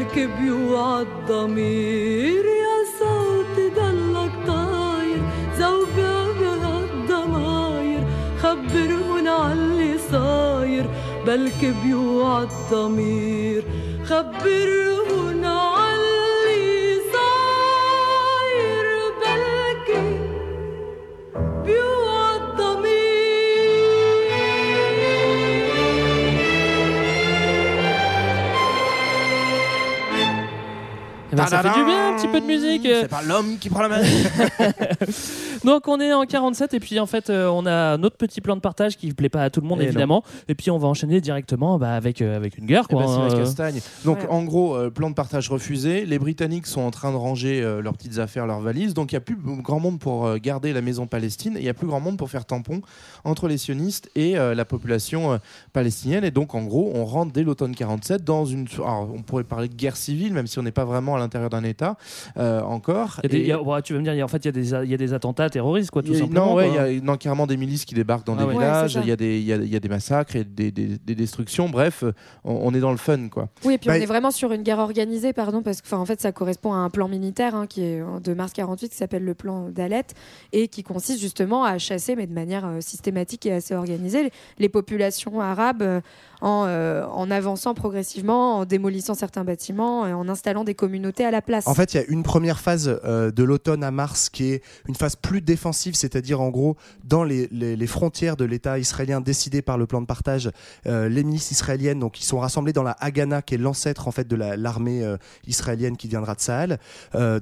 Speaker 15: عليك بيوع الضمير يا صوت ضلك طاير زوبها الضماير خبرهن على اللي صاير
Speaker 7: بلك بيوع الضمير. Petit peu de musique.
Speaker 8: C'est pas l'homme qui prend la main. [LAUGHS]
Speaker 7: Donc on est en 47 et puis en fait euh, on a notre petit plan de partage qui plaît pas à tout le monde
Speaker 8: Et
Speaker 7: évidemment. Et puis on va enchaîner directement bah, avec, euh, avec une guerre
Speaker 8: Eh
Speaker 7: quoi.
Speaker 8: ben,
Speaker 7: hein, euh.
Speaker 8: castagne. Donc
Speaker 7: Ouais.
Speaker 8: en gros, euh, plan de partage refusé. Les Britanniques sont en train de ranger euh, leurs petites affaires, leurs valises. Donc il n'y a plus grand monde pour euh, garder la maison palestine. et Il n'y a plus grand monde pour faire tampon entre les sionistes et euh, la population euh, palestinienne. Et donc en gros, on rentre dès l'automne 47 dans une... alors, on pourrait parler de guerre civile, même si on n'est pas vraiment à l'intérieur d'un État euh, encore.
Speaker 7: Il y a des-
Speaker 8: Et-
Speaker 7: il y a- ouais, tu vas me dire, y a- en fait, il y, a des- il y a des attentats terroristes, quoi, tout
Speaker 8: y a-
Speaker 7: simplement.
Speaker 8: non, ouais, il y a non, carrément des milices qui débarquent dans
Speaker 7: Ah
Speaker 8: des
Speaker 7: ouais.
Speaker 8: villages,
Speaker 11: Ouais,
Speaker 8: il y, a des- il y, a, il y a des massacres et des, des- des destructions. Bref, on, on est dans le fun, quoi.
Speaker 11: Oui, et puis
Speaker 8: Bah,
Speaker 11: on est vraiment sur une guerre organisée, pardon, parce que enfin, en fait, ça correspond à un plan militaire hein, qui est euh, de mars 48, qui s'appelle le plan d'Alet, et qui consiste justement à chasser, mais de manière euh, systématique et assez organisée, les, les populations arabes euh, en, euh, en avançant progressivement, en démolissant certains bâtiments, et en installant des communautés à la place.
Speaker 10: En fait, il y a une première phase euh, de l'automne à mars qui est une phase plus défensive, c'est-à-dire en gros dans les, frontières de l'État israélien décidées par le plan de partage, euh, les milices israéliennes, donc ils sont rassemblés dans la Haganah, qui est l'ancêtre en fait de la- l'armée israélienne qui viendra de Sahel.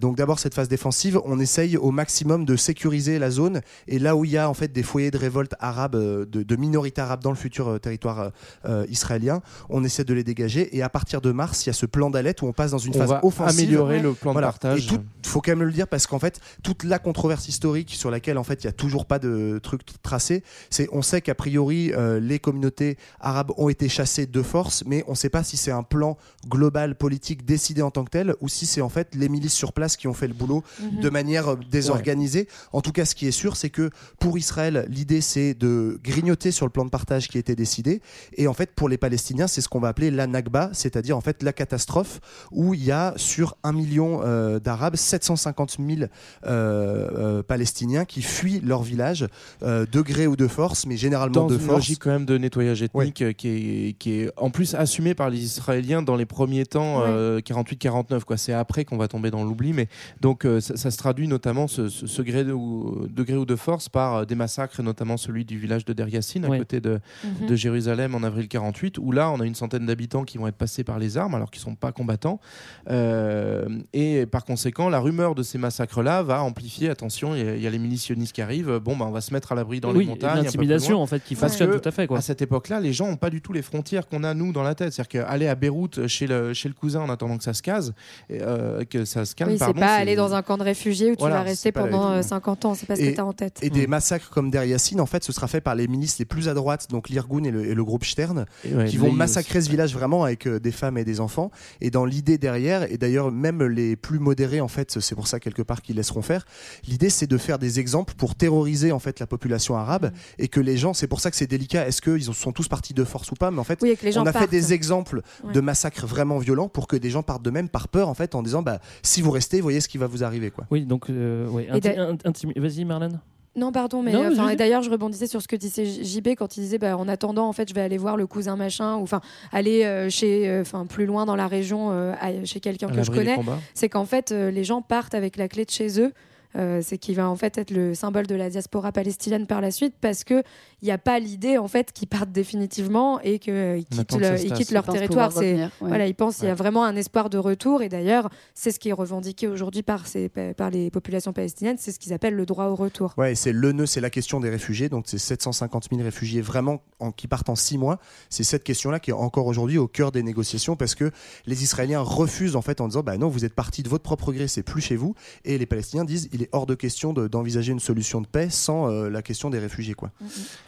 Speaker 10: Donc d'abord cette phase défensive, on essaye au maximum de sécuriser la zone et là où il y a en fait des foyers de révolte arabes, euh, de, de minorités arabes dans le futur territoire euh, euh, israélien, on essaie de les dégager et à partir de mars, il y a ce plan d'Alet où on passe dans une
Speaker 8: On
Speaker 10: phase
Speaker 8: va
Speaker 10: offensive.
Speaker 8: améliorer le plan de
Speaker 10: Voilà.
Speaker 8: partage.
Speaker 10: Et tout, faut quand même le dire parce qu'en fait, toute la controverse historique sur laquelle en fait il y a toujours pas de truc tracé, c'est on sait qu'a priori euh, les communautés arabes ont été chassées de force, mais on ne sait pas si c'est un plan global politique décidé en tant que tel ou si c'est en fait les milices sur place qui ont fait le boulot
Speaker 16: Mhm.
Speaker 10: de manière euh, désorganisée. En tout cas, ce qui est sûr, c'est que pour Israël, l'idée c'est de grignoter sur le plan de partage qui était décidé, et en fait pour les Palestiniens, c'est ce qu'on va appeler la Nakba, c'est-à-dire en fait la catastrophe où il y a sur un million euh, d'Arabes 750 000 euh, euh, Palestiniens qui fuient leur village euh, de gré ou de force, mais généralement
Speaker 8: dans
Speaker 10: de
Speaker 8: une
Speaker 10: force.
Speaker 8: logique quand même de nettoyage ethnique qui, est, qui est en plus assumée par les Israéliens dans les premiers temps euh, 48-49 quoi c'est après qu'on va tomber dans l'oubli mais donc euh, ça, ça se traduit notamment ce, ce- ce gré de, ou, degré ou de force par euh, des massacres notamment celui du village de Der Yassin à
Speaker 7: Ouais.
Speaker 8: côté de,
Speaker 7: Mhm.
Speaker 8: de Jérusalem en avril 48 où là on a une centaine d'habitants qui vont être passés par les armes alors qu'ils sont pas combattants Euh, et par conséquent la rumeur de ces massacres là va amplifier attention il y, a- il y a les militionnistes qui arrivent bon bah on va se mettre à l'abri dans
Speaker 7: Oui,
Speaker 8: les montagnes
Speaker 7: l'intimidation, en fait, qui fonctionne tout à fait, quoi.
Speaker 8: à cette époque-là, les gens n'ont pas du tout les frontières qu'on a nous dans la tête. C'est-à-dire qu'aller à Beyrouth chez le, chez le cousin en attendant que ça se case, et, euh, que ça se calme,
Speaker 11: oui, c'est
Speaker 8: pardon,
Speaker 11: pas aller dans un camp de réfugiés où tu
Speaker 10: Voilà,
Speaker 11: vas rester pendant
Speaker 10: vie.
Speaker 11: euh, 50 ans, c'est pas ce que tu as en tête.
Speaker 10: Et des massacres comme Der Yassin, en fait, ce sera fait par les milices les plus à droite, donc l'Irgun et le, et le groupe Stern,
Speaker 8: ouais,
Speaker 10: qui vont massacrer ce village vraiment avec euh, des femmes et des enfants. Et dans l'idée derrière, et d'ailleurs même les plus modérés, en fait, c'est pour ça quelque part qu'ils laisseront faire. L'idée, c'est de faire des exemples pour terroriser en fait la population arabe et que les gens, c'est pour ça que c'est délicat. Est-ce qu'ils sont tous partis de force ou pas? Mais en fait,
Speaker 11: Oui, et que les gens
Speaker 10: on a fait des exemples
Speaker 11: Ouais.
Speaker 10: de massacres vraiment violents pour que des gens partent de même par peur, en fait, en disant bah si vous restez, voyez ce qui va vous arriver, quoi.
Speaker 7: Oui, donc, euh, ouais, inti- Vas-y, Marlène.
Speaker 11: Non, pardon, mais
Speaker 7: Non,
Speaker 11: euh, d'ailleurs, je rebondissais sur ce que disait JB quand il disait, bah, en attendant, en fait, je vais aller voir le cousin machin, ou enfin, aller euh, chez, euh, enfin, plus loin dans la région, euh, à- chez quelqu'un que je connais. C'est qu'en fait, euh, les gens partent avec la clé de chez eux. Euh, c'est qui va en fait être le symbole de la diaspora palestinienne par la suite parce que il n'y a pas l'idée en fait qu'ils partent définitivement et qu'ils
Speaker 8: On
Speaker 11: quittent, le- ils quittent leur
Speaker 9: Ils
Speaker 11: territoire.
Speaker 9: revenir, ouais.
Speaker 11: voilà, ils pensent qu'il y a vraiment un espoir de retour et d'ailleurs c'est ce qui est revendiqué aujourd'hui par, ces- par les populations palestiniennes, c'est ce qu'ils appellent le droit au retour.
Speaker 10: Ouais, c'est le nœud, c'est la question des réfugiés. Donc, c'est 750 000 réfugiés vraiment en- qui partent en six mois. C'est cette question-là qui est encore aujourd'hui au cœur des négociations parce que les Israéliens refusent en fait en disant bah non, vous êtes partis de votre propre gré, c'est plus chez vous. Et les Palestiniens disent il est est hors de question de- d'envisager une solution de paix sans euh, la question des réfugiés. Quoi.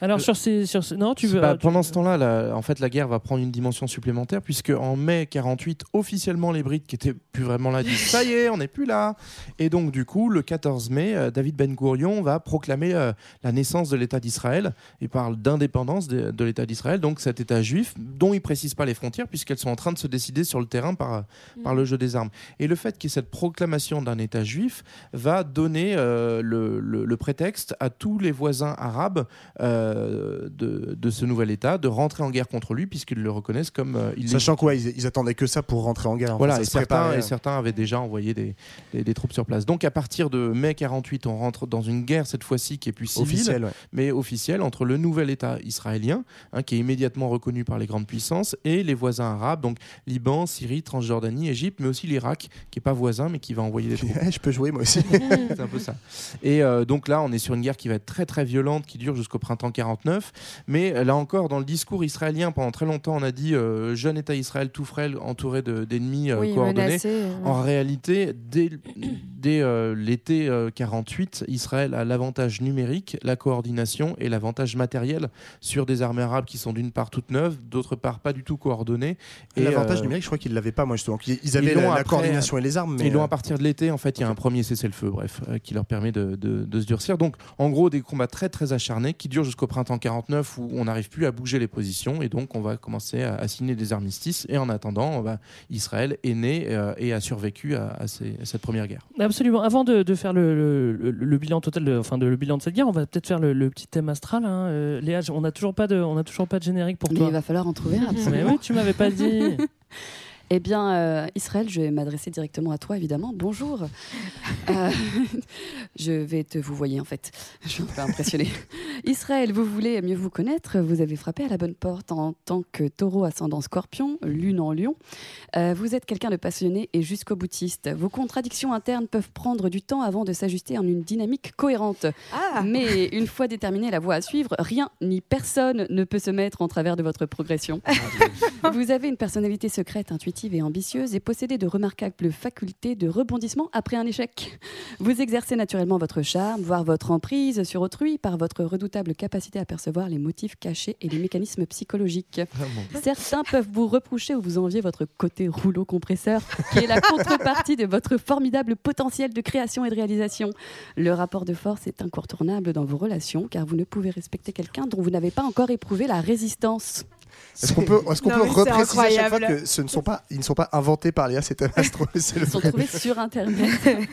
Speaker 7: Alors sur ces, sur ces- non, tu veux.
Speaker 8: Bah,
Speaker 7: tu-
Speaker 8: pendant ce temps-là, la- en fait, la guerre va prendre une dimension supplémentaire puisque en mai 48, officiellement, les Brites qui étaient plus vraiment là disent ça y est, on n'est plus là. Et donc, du coup, le 14 mai, euh, David Ben Gourion va proclamer euh, la naissance de l'État d'Israël. Il parle d'indépendance de, de l'État d'Israël, donc cet État juif dont il précise pas les frontières puisqu'elles sont en train de se décider sur le terrain par par le jeu des armes. Et le fait qu'il y ait cette proclamation d'un État juif va donner euh, le, le- le prétexte à tous les voisins arabes euh, de, de ce nouvel État de rentrer en guerre contre lui puisqu'ils le reconnaissent comme euh.
Speaker 10: Sachant quoi, ils, ils attendaient que ça pour rentrer en guerre.
Speaker 8: Voilà, et certains, et certains avaient déjà envoyé des, des- des troupes sur place. Donc à partir de mai 48, on rentre dans une guerre cette fois-ci qui est plus civile,
Speaker 10: Officielle, ouais.
Speaker 8: mais officielle entre le nouvel État israélien, hein, qui est immédiatement reconnu par les grandes puissances, et les voisins arabes, donc Liban, Syrie, Transjordanie, Égypte, mais aussi l'Irak, qui est pas voisin, mais qui va envoyer des [LAUGHS] troupes.
Speaker 10: Eh, je peux jouer moi aussi. [LAUGHS] [LAUGHS]
Speaker 8: C'est un peu ça. Et euh, donc là, on est sur une guerre qui va être très très violente, qui dure jusqu'au printemps 49. Mais là encore, dans le discours israélien, pendant très longtemps, on a dit euh, jeune État Israël tout frêle, entouré de- d'ennemis euh,
Speaker 11: Oui,
Speaker 8: coordonnés.
Speaker 11: menacé,
Speaker 8: En réalité, dès, [COUGHS] dès euh, l'été euh, 48, Israël a l'avantage numérique, la coordination et l'avantage matériel sur des armées arabes qui sont d'une part toutes neuves, d'autre part pas du tout coordonnées.
Speaker 10: Et L'avantage
Speaker 8: euh,
Speaker 10: numérique, je crois qu'ils l'avaient pas, moi justement. Ils, ils
Speaker 8: ils
Speaker 10: avaient
Speaker 8: l'ont
Speaker 10: la, la
Speaker 8: après-
Speaker 10: coordination et les armes, mais
Speaker 8: Ils l'ont
Speaker 10: euh,
Speaker 8: à partir de l'été, en fait, il y a un premier cessez-le-feu, bref, euh, qui leur permet de, de- de se durcir. Donc, en gros, des combats très très acharnés qui durent jusqu'au printemps 49 où on n'arrive plus à bouger les positions et donc on va commencer à, à signer des armistices. Et en attendant, on va- Israël est né euh, et a survécu à, à ces- à cette première guerre.
Speaker 7: Absolument. Avant de, de faire le, le- le- le bilan total, de, enfin de, le bilan de cette guerre, on va peut-être faire le, le petit thème astral. hein. Euh, Léa, on n'a toujours pas de, on a toujours pas de générique pour
Speaker 9: Mais
Speaker 7: toi.
Speaker 9: il va falloir en trouver un, [LAUGHS]
Speaker 7: Mais
Speaker 9: absolument.
Speaker 7: oui, tu m'avais pas dit. [LAUGHS]
Speaker 9: Eh bien, euh, Israël, je vais m'adresser directement à toi, évidemment. Bonjour. [LAUGHS] Euh, [LAUGHS] je vais te vous voyez en fait. Je suis un peu impressionnée. Israël, vous voulez mieux vous connaître Vous avez frappé à la bonne porte en tant que taureau ascendant scorpion, lune en lion. Euh, vous êtes quelqu'un de passionné et jusqu'au boutiste. Vos contradictions internes peuvent prendre du temps avant de s'ajuster en une dynamique cohérente. Mais une fois déterminée la voie à suivre, rien ni personne ne peut se mettre en travers de votre progression. Vous avez une personnalité secrète, intuitive et ambitieuse et possédez de remarquables facultés de rebondissement après un échec. Vous exercez naturellement votre charme, voire votre emprise sur autrui par votre redoutable capacité à percevoir les motifs cachés et les mécanismes psychologiques. Certains peuvent vous reprocher ou vous envier votre côté rouleau compresseur, qui est la contrepartie de votre formidable potentiel de création et de réalisation. Le rapport de force est incontournable dans vos relations, car vous ne pouvez respecter quelqu'un dont vous n'avez pas encore éprouvé la résistance.
Speaker 10: Est-ce qu'on peut, est-ce qu'on peut repréciser à chaque fois que ce ne sont pas, ils ne sont pas inventés par Léa, c'est un astro, c'est le
Speaker 9: Ils sont
Speaker 10: vrai.
Speaker 9: trouvés sur Internet.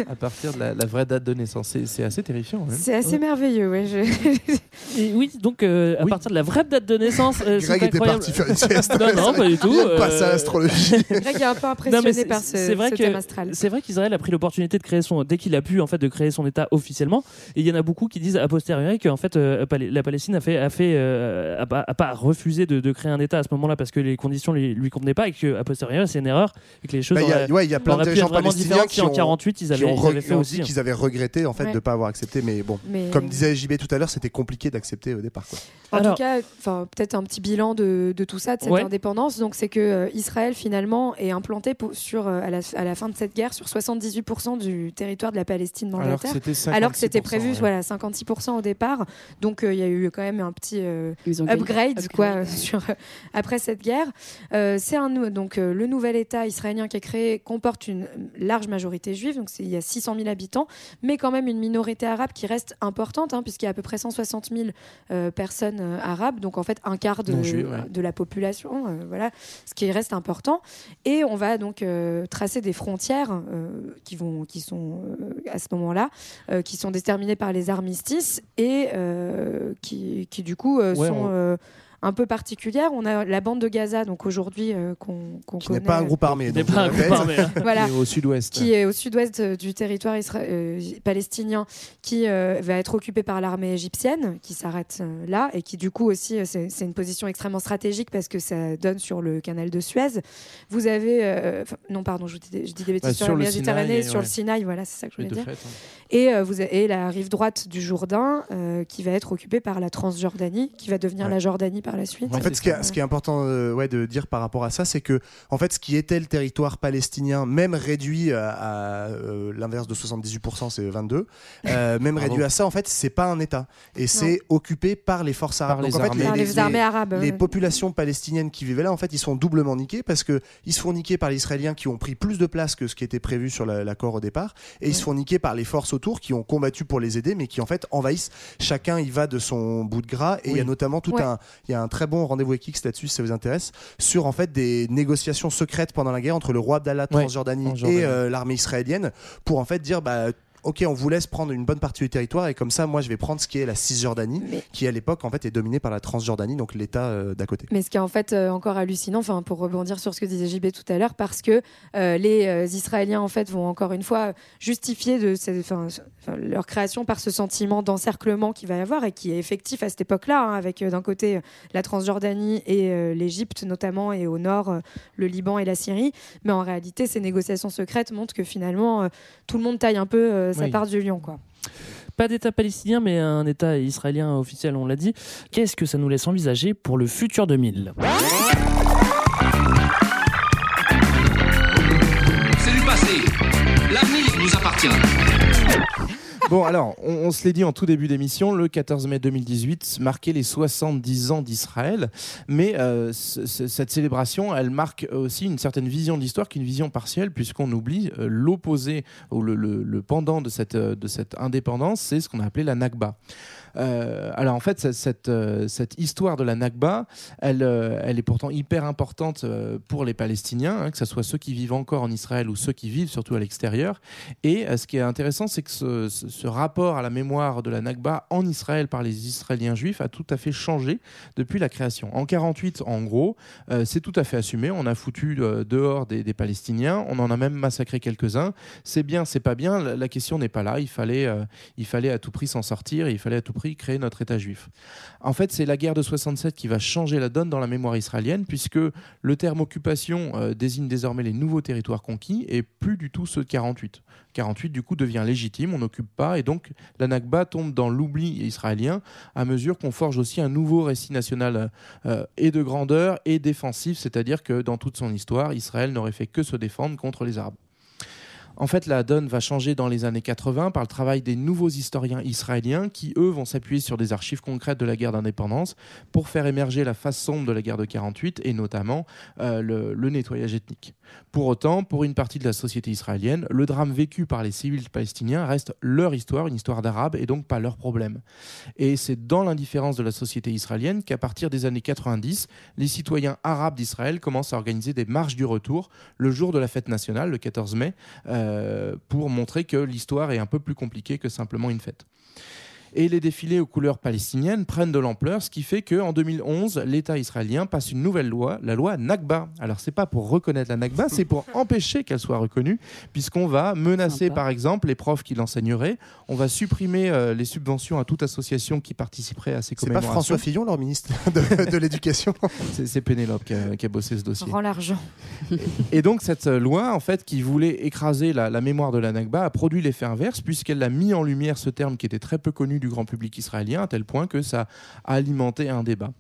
Speaker 8: À partir de la, la vraie date de naissance, c'est c'est assez terrifiant. hein.
Speaker 11: C'est assez merveilleux, ouais. je-
Speaker 7: Et oui, donc euh, à partir de la vraie date de naissance, euh, c'est
Speaker 10: Greg était
Speaker 7: incroyable.
Speaker 10: parti faire une sieste. [LAUGHS]
Speaker 7: non, non, pas du tout.
Speaker 10: Il passer à
Speaker 7: euh,
Speaker 10: l'astrologie. [LAUGHS]
Speaker 11: Greg est un peu impressionné par ce,
Speaker 7: c'est vrai
Speaker 11: ce
Speaker 7: que
Speaker 11: thème astral.
Speaker 7: c'est vrai qu'Israël a pris l'opportunité de créer son dès qu'il a pu en fait de créer son État officiellement et il y en a beaucoup qui disent a posteriori que en fait euh, la Palestine a fait a fait euh, a, pas, a pas refusé de, de créer un État à ce moment-là parce que les conditions lui, lui convenaient pas et que a posteriori c'est une erreur et que les choses
Speaker 10: Bah, Il y a,
Speaker 7: auraient-
Speaker 10: ouais, il y a plein de
Speaker 7: pu être vraiment
Speaker 10: palestiniens
Speaker 7: différentes
Speaker 10: qui
Speaker 7: en
Speaker 10: ont,
Speaker 7: 48 ils
Speaker 10: qui
Speaker 7: avaient,
Speaker 10: ont
Speaker 7: ils avaient
Speaker 10: re-
Speaker 7: fait
Speaker 10: ont
Speaker 7: aussi.
Speaker 10: dit qu'ils avaient regretté en fait
Speaker 11: Ouais.
Speaker 10: de ne pas avoir accepté, mais bon,
Speaker 11: Mais-
Speaker 10: comme disait JB tout à l'heure, c'était compliqué d'accepter au départ. Quoi.
Speaker 11: En
Speaker 7: Alors-
Speaker 11: tout cas, enfin peut-être un petit bilan de, de tout ça, de cette
Speaker 7: Ouais.
Speaker 11: indépendance. Donc c'est que euh, Israël finalement est implanté pour- sur euh, à la, à la fin de cette guerre sur 78% du territoire de la Palestine
Speaker 8: Alors
Speaker 11: mandataire.
Speaker 8: c'était
Speaker 11: Alors que c'était
Speaker 8: 56%,
Speaker 11: prévu
Speaker 8: ouais.
Speaker 11: voilà 56% au départ. Donc euh, il y a eu quand même un petit euh, upgrade quoi euh, sur euh, après cette guerre. Euh, c'est un donc euh, le nouvel État israélien qui est créé comporte une large majorité juive. Donc il y a 600 000 habitants, mais quand même une minorité arabe qui reste importante hein, puisqu'il y a à peu près 160 000 euh, personnes arabes. Donc en fait un quart de,
Speaker 8: ouais.
Speaker 11: la population. voilà, ce qui reste important. Et on va donc tracer des frontières qui vont qui sont à ce moment-là qui sont déterminées par les armistices et euh, qui, qui du coup euh,
Speaker 8: Ouais,
Speaker 11: sont
Speaker 8: on-
Speaker 11: euh, un peu particulières. On a la bande de Gaza, donc aujourd'hui euh, qu'on qu'on
Speaker 10: Qui n'est
Speaker 11: connaît.
Speaker 10: pas un groupe armé.
Speaker 7: N'est
Speaker 10: donc,
Speaker 7: pas un groupe armé, hein.
Speaker 11: Voilà.
Speaker 8: Et au sud-ouest.
Speaker 11: Qui est au sud-ouest euh, du territoire isra- euh, palestinien, qui euh, va être occupé par l'armée égyptienne, qui s'arrête euh, là, et qui du coup aussi, euh, c'est une position extrêmement stratégique parce que ça donne sur le canal de Suez. Vous avez, euh, non pardon, je dis, des- je dis des bêtises
Speaker 8: Bah,
Speaker 11: sur,
Speaker 8: sur
Speaker 11: la Méditerranée,
Speaker 8: Sinaï,
Speaker 11: sur le. Sinaï, voilà, c'est ça que je voulais dire.
Speaker 8: fait, hein.
Speaker 11: Et, euh, vous avez- et la rive droite du Jourdain, euh, qui va être occupée par la Transjordanie, qui va devenir
Speaker 10: Ouais.
Speaker 11: la Jordanie par par la suite.
Speaker 10: En fait, ce qui, est, ce qui est important euh, ouais, de dire par rapport à ça, c'est que en fait, ce qui était le territoire palestinien, même réduit à, à, euh, l'inverse de 78%, c'est 22, euh, [LAUGHS] même réduit à ça, en fait, c'est pas un État et c'est occupé par les forces arabes.
Speaker 8: les
Speaker 10: Donc, en fait,
Speaker 8: armées.
Speaker 11: Par les armées arabes,
Speaker 10: les populations palestiniennes qui vivaient là, en fait, ils sont doublement niqués parce que ils se font niquer par les Israéliens qui ont pris plus de place que ce qui était prévu sur la- l'accord au départ, et ils se font niquer par les forces autour qui ont combattu pour les aider, mais qui en fait envahissent. Chacun y va de son bout de gras, et il y a notamment tout
Speaker 11: Ouais.
Speaker 10: un, y a un très bon rendez-vous X là-dessus, si ça vous intéresse, sur en fait des négociations secrètes pendant la guerre entre le roi Abdallah de
Speaker 8: Ouais,
Speaker 10: Transjordanie
Speaker 8: Transjordanie.
Speaker 10: et euh, l'armée israélienne pour en fait dire bah Ok, on vous laisse prendre une bonne partie du territoire et comme ça, moi, je vais prendre ce qui est la Cisjordanie, qui à l'époque en fait est dominée par la Transjordanie, donc l'État euh, d'à côté.
Speaker 11: Mais ce qui est en fait euh, encore hallucinant, enfin pour rebondir sur ce que disait JB tout à l'heure, parce que euh, les Israéliens en fait vont encore une fois justifier de ces- leur création par ce sentiment d'encerclement qu'il va y avoir et qui est effectif à cette époque-là, hein, avec d'un côté la Transjordanie et l'Égypte notamment, et au nord le Liban et la Syrie. Mais en réalité, ces négociations secrètes montrent que finalement tout le monde taille un peu
Speaker 7: Oui.
Speaker 11: part du lion, quoi.
Speaker 7: Pas d'État palestinien, mais un État israélien officiel, on l'a dit. Qu'est-ce que ça nous laisse envisager pour le futur 2000
Speaker 2: C'est du passé. L'avenir nous appartient.
Speaker 8: Bon, alors, on, on se l'est dit en tout début d'émission, le 14 mai 2018 marquait les 70 ans d'Israël, mais euh, ce- ce- cette célébration, elle marque aussi une certaine vision de l'histoire, qui est une vision partielle, puisqu'on oublie euh, l'opposé ou le, le- le pendant de cette, euh, de cette indépendance, c'est ce qu'on a appelé la Nakba. Euh, alors en fait, cette, euh, cette histoire de la Nakba, elle, euh, elle est pourtant hyper importante pour les Palestiniens, hein, que ce soit ceux qui vivent encore en Israël ou ceux qui vivent surtout à l'extérieur. Et ce qui est intéressant, c'est que ce, rapport à la mémoire de la Nakba en Israël par les Israéliens juifs a tout à fait changé depuis la création. En 48, en gros, c'est tout à fait assumé. On a foutu dehors des, Palestiniens, on en a même massacré quelques-uns. C'est bien, c'est pas bien. La, question n'est pas là. Il fallait, il fallait à tout prix s'en sortir. Il fallait à tout prix créer notre État juif. En fait, c'est la guerre de 67 qui va changer la donne dans la mémoire israélienne, puisque le terme occupation euh, désigne désormais les nouveaux territoires conquis et plus du tout ceux de 48. 48, du coup, devient légitime, on n'occupe pas, et donc la Nakba tombe dans l'oubli israélien à mesure qu'on forge aussi un nouveau récit national euh, et de grandeur et défensif, c'est-à-dire que dans toute son histoire, Israël n'aurait fait que se défendre contre les Arabes. En fait, la donne va changer dans les années 80 par le travail des nouveaux historiens israéliens qui, eux, vont s'appuyer sur des archives concrètes de la guerre d'indépendance pour faire émerger la face sombre de la guerre de 48 et notamment euh, le, le nettoyage ethnique. Pour autant, pour une partie de la société israélienne, le drame vécu par les civils palestiniens reste leur histoire, une histoire d'arabe et donc pas leur problème. Et c'est dans l'indifférence de la société israélienne qu'à partir des années 90, les citoyens arabes d'Israël commencent à organiser des marches du retour le jour de la fête nationale, le 14 mai, euh, pour montrer que l'histoire est un peu plus compliquée que simplement une fête. Et les défilés aux couleurs palestiniennes prennent de l'ampleur, ce qui fait qu'en 2011, l'État israélien passe une nouvelle loi, la loi Nakba. Alors, c'est pas pour reconnaître la Nakba, c'est pour [LAUGHS] empêcher qu'elle soit reconnue, puisqu'on va menacer, par exemple, les profs qui l'enseigneraient. On va supprimer euh, les subventions à toute association qui participerait à ces
Speaker 10: C'est pas
Speaker 8: commémorations.
Speaker 10: François Fillon, leur ministre [LAUGHS] de, de l'Éducation? [LAUGHS]
Speaker 8: C'est- C'est Pénélope qui a, qui a bossé ce dossier.
Speaker 11: Rends l'argent.
Speaker 8: Et donc cette euh, loi, en fait, qui voulait écraser la, la mémoire de la Nakba, a produit l'effet inverse puisqu'elle a mis en lumière ce terme qui était très peu connu du grand public israélien, à tel point que ça a alimenté un débat.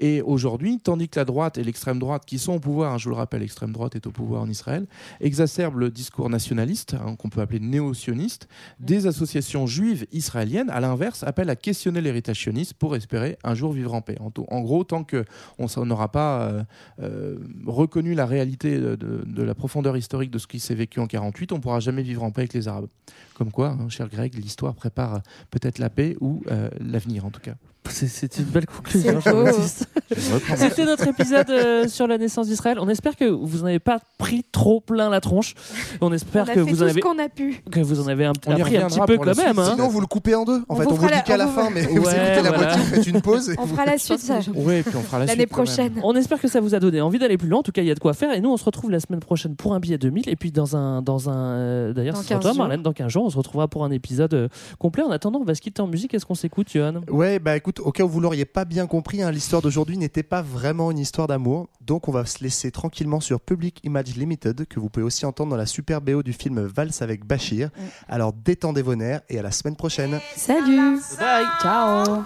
Speaker 8: Et aujourd'hui, tandis que la droite et l'extrême droite, qui sont au pouvoir, hein, je vous le rappelle, l'extrême droite est au pouvoir en Israël, exacerbent le discours nationaliste, hein, qu'on peut appeler néo-sioniste, des associations juives israéliennes, à l'inverse, appellent à questionner l'héritage sioniste pour espérer un jour vivre en paix. En, gros, tant qu'on n'aura pas euh, euh, reconnu la réalité de la profondeur historique de ce qui s'est vécu en 48, on ne pourra jamais vivre en paix avec les Arabes. Comme quoi, hein, cher Greg, l'histoire prépare peut-être la paix ou euh, l'avenir en tout cas.
Speaker 7: C'est une belle conclusion.
Speaker 11: C'est.
Speaker 7: C'était notre épisode euh, sur la naissance d'Israël. On espère que vous n'en avez pas pris trop plein la tronche. On espère
Speaker 11: On a
Speaker 7: que
Speaker 11: fait
Speaker 7: vous
Speaker 11: tout
Speaker 7: en avez
Speaker 11: qu'on a pu.
Speaker 7: que vous en avez un,
Speaker 8: On y
Speaker 7: appris un petit peu quand même. hein.
Speaker 10: Sinon, vous le coupez en deux. En
Speaker 11: On
Speaker 10: fait,
Speaker 11: vous
Speaker 10: on vous le dit qu'à la
Speaker 11: vous-
Speaker 10: fin, mais vous
Speaker 7: Ouais,
Speaker 10: écoutez la moitié, vous faites une pause. et
Speaker 11: On
Speaker 10: vous-
Speaker 11: fera la suite ça,
Speaker 8: Oui, et puis on fera la
Speaker 11: l'année
Speaker 8: suite même.
Speaker 11: prochaine.
Speaker 7: On espère que ça vous a donné envie d'aller plus loin. En tout cas, il y a de quoi faire. Et nous, on se retrouve la semaine prochaine pour un billet 2000. Et puis, dans un. Dans un euh, D'ailleurs,
Speaker 11: Dans
Speaker 7: ce sera
Speaker 11: 15
Speaker 7: toi,
Speaker 11: jours.
Speaker 7: Marlène, dans 15 jours. On se retrouvera pour un épisode euh, complet. En attendant, on va se quitter en musique. Est-ce qu'on s'écoute, Johan?
Speaker 10: Ouais, bah écoute, au cas où vous l'auriez pas bien compris, hein, l'histoire d'aujourd'hui n'était pas vraiment une histoire d'amour. Donc on va se laisser tranquillement sur Public Image Limited, que vous pouvez aussi entendre dans la super BO du film Valse avec Bachir. Alors détendez vos nerfs et à la semaine prochaine.
Speaker 11: Salut
Speaker 7: Bye
Speaker 11: Ciao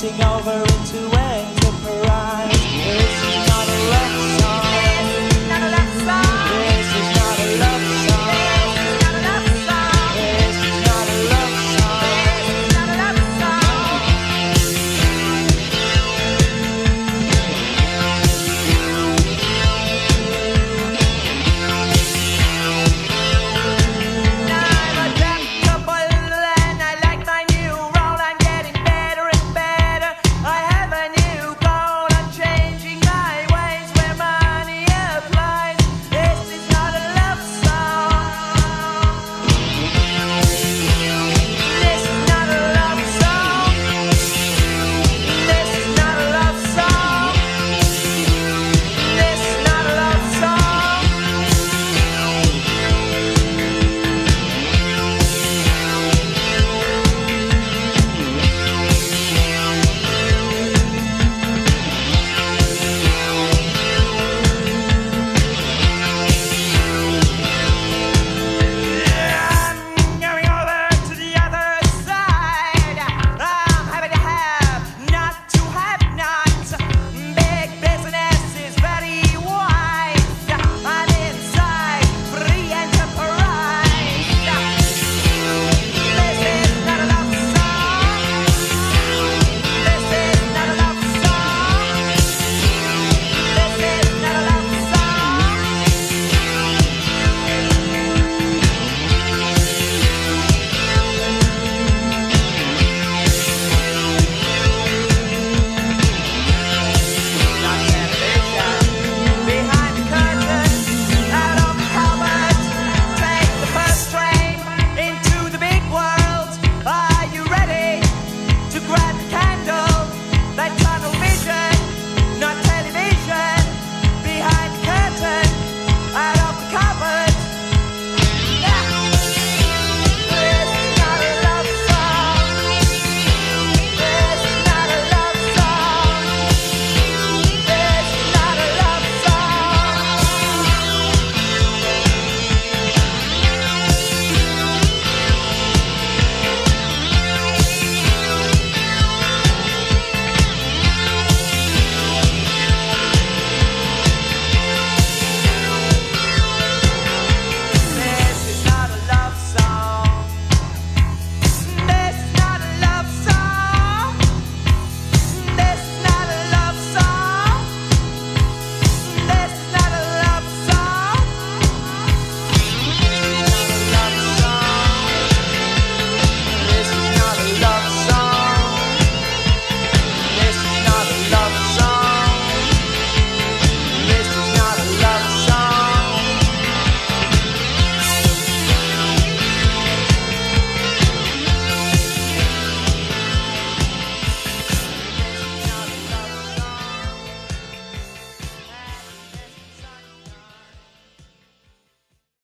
Speaker 3: passing over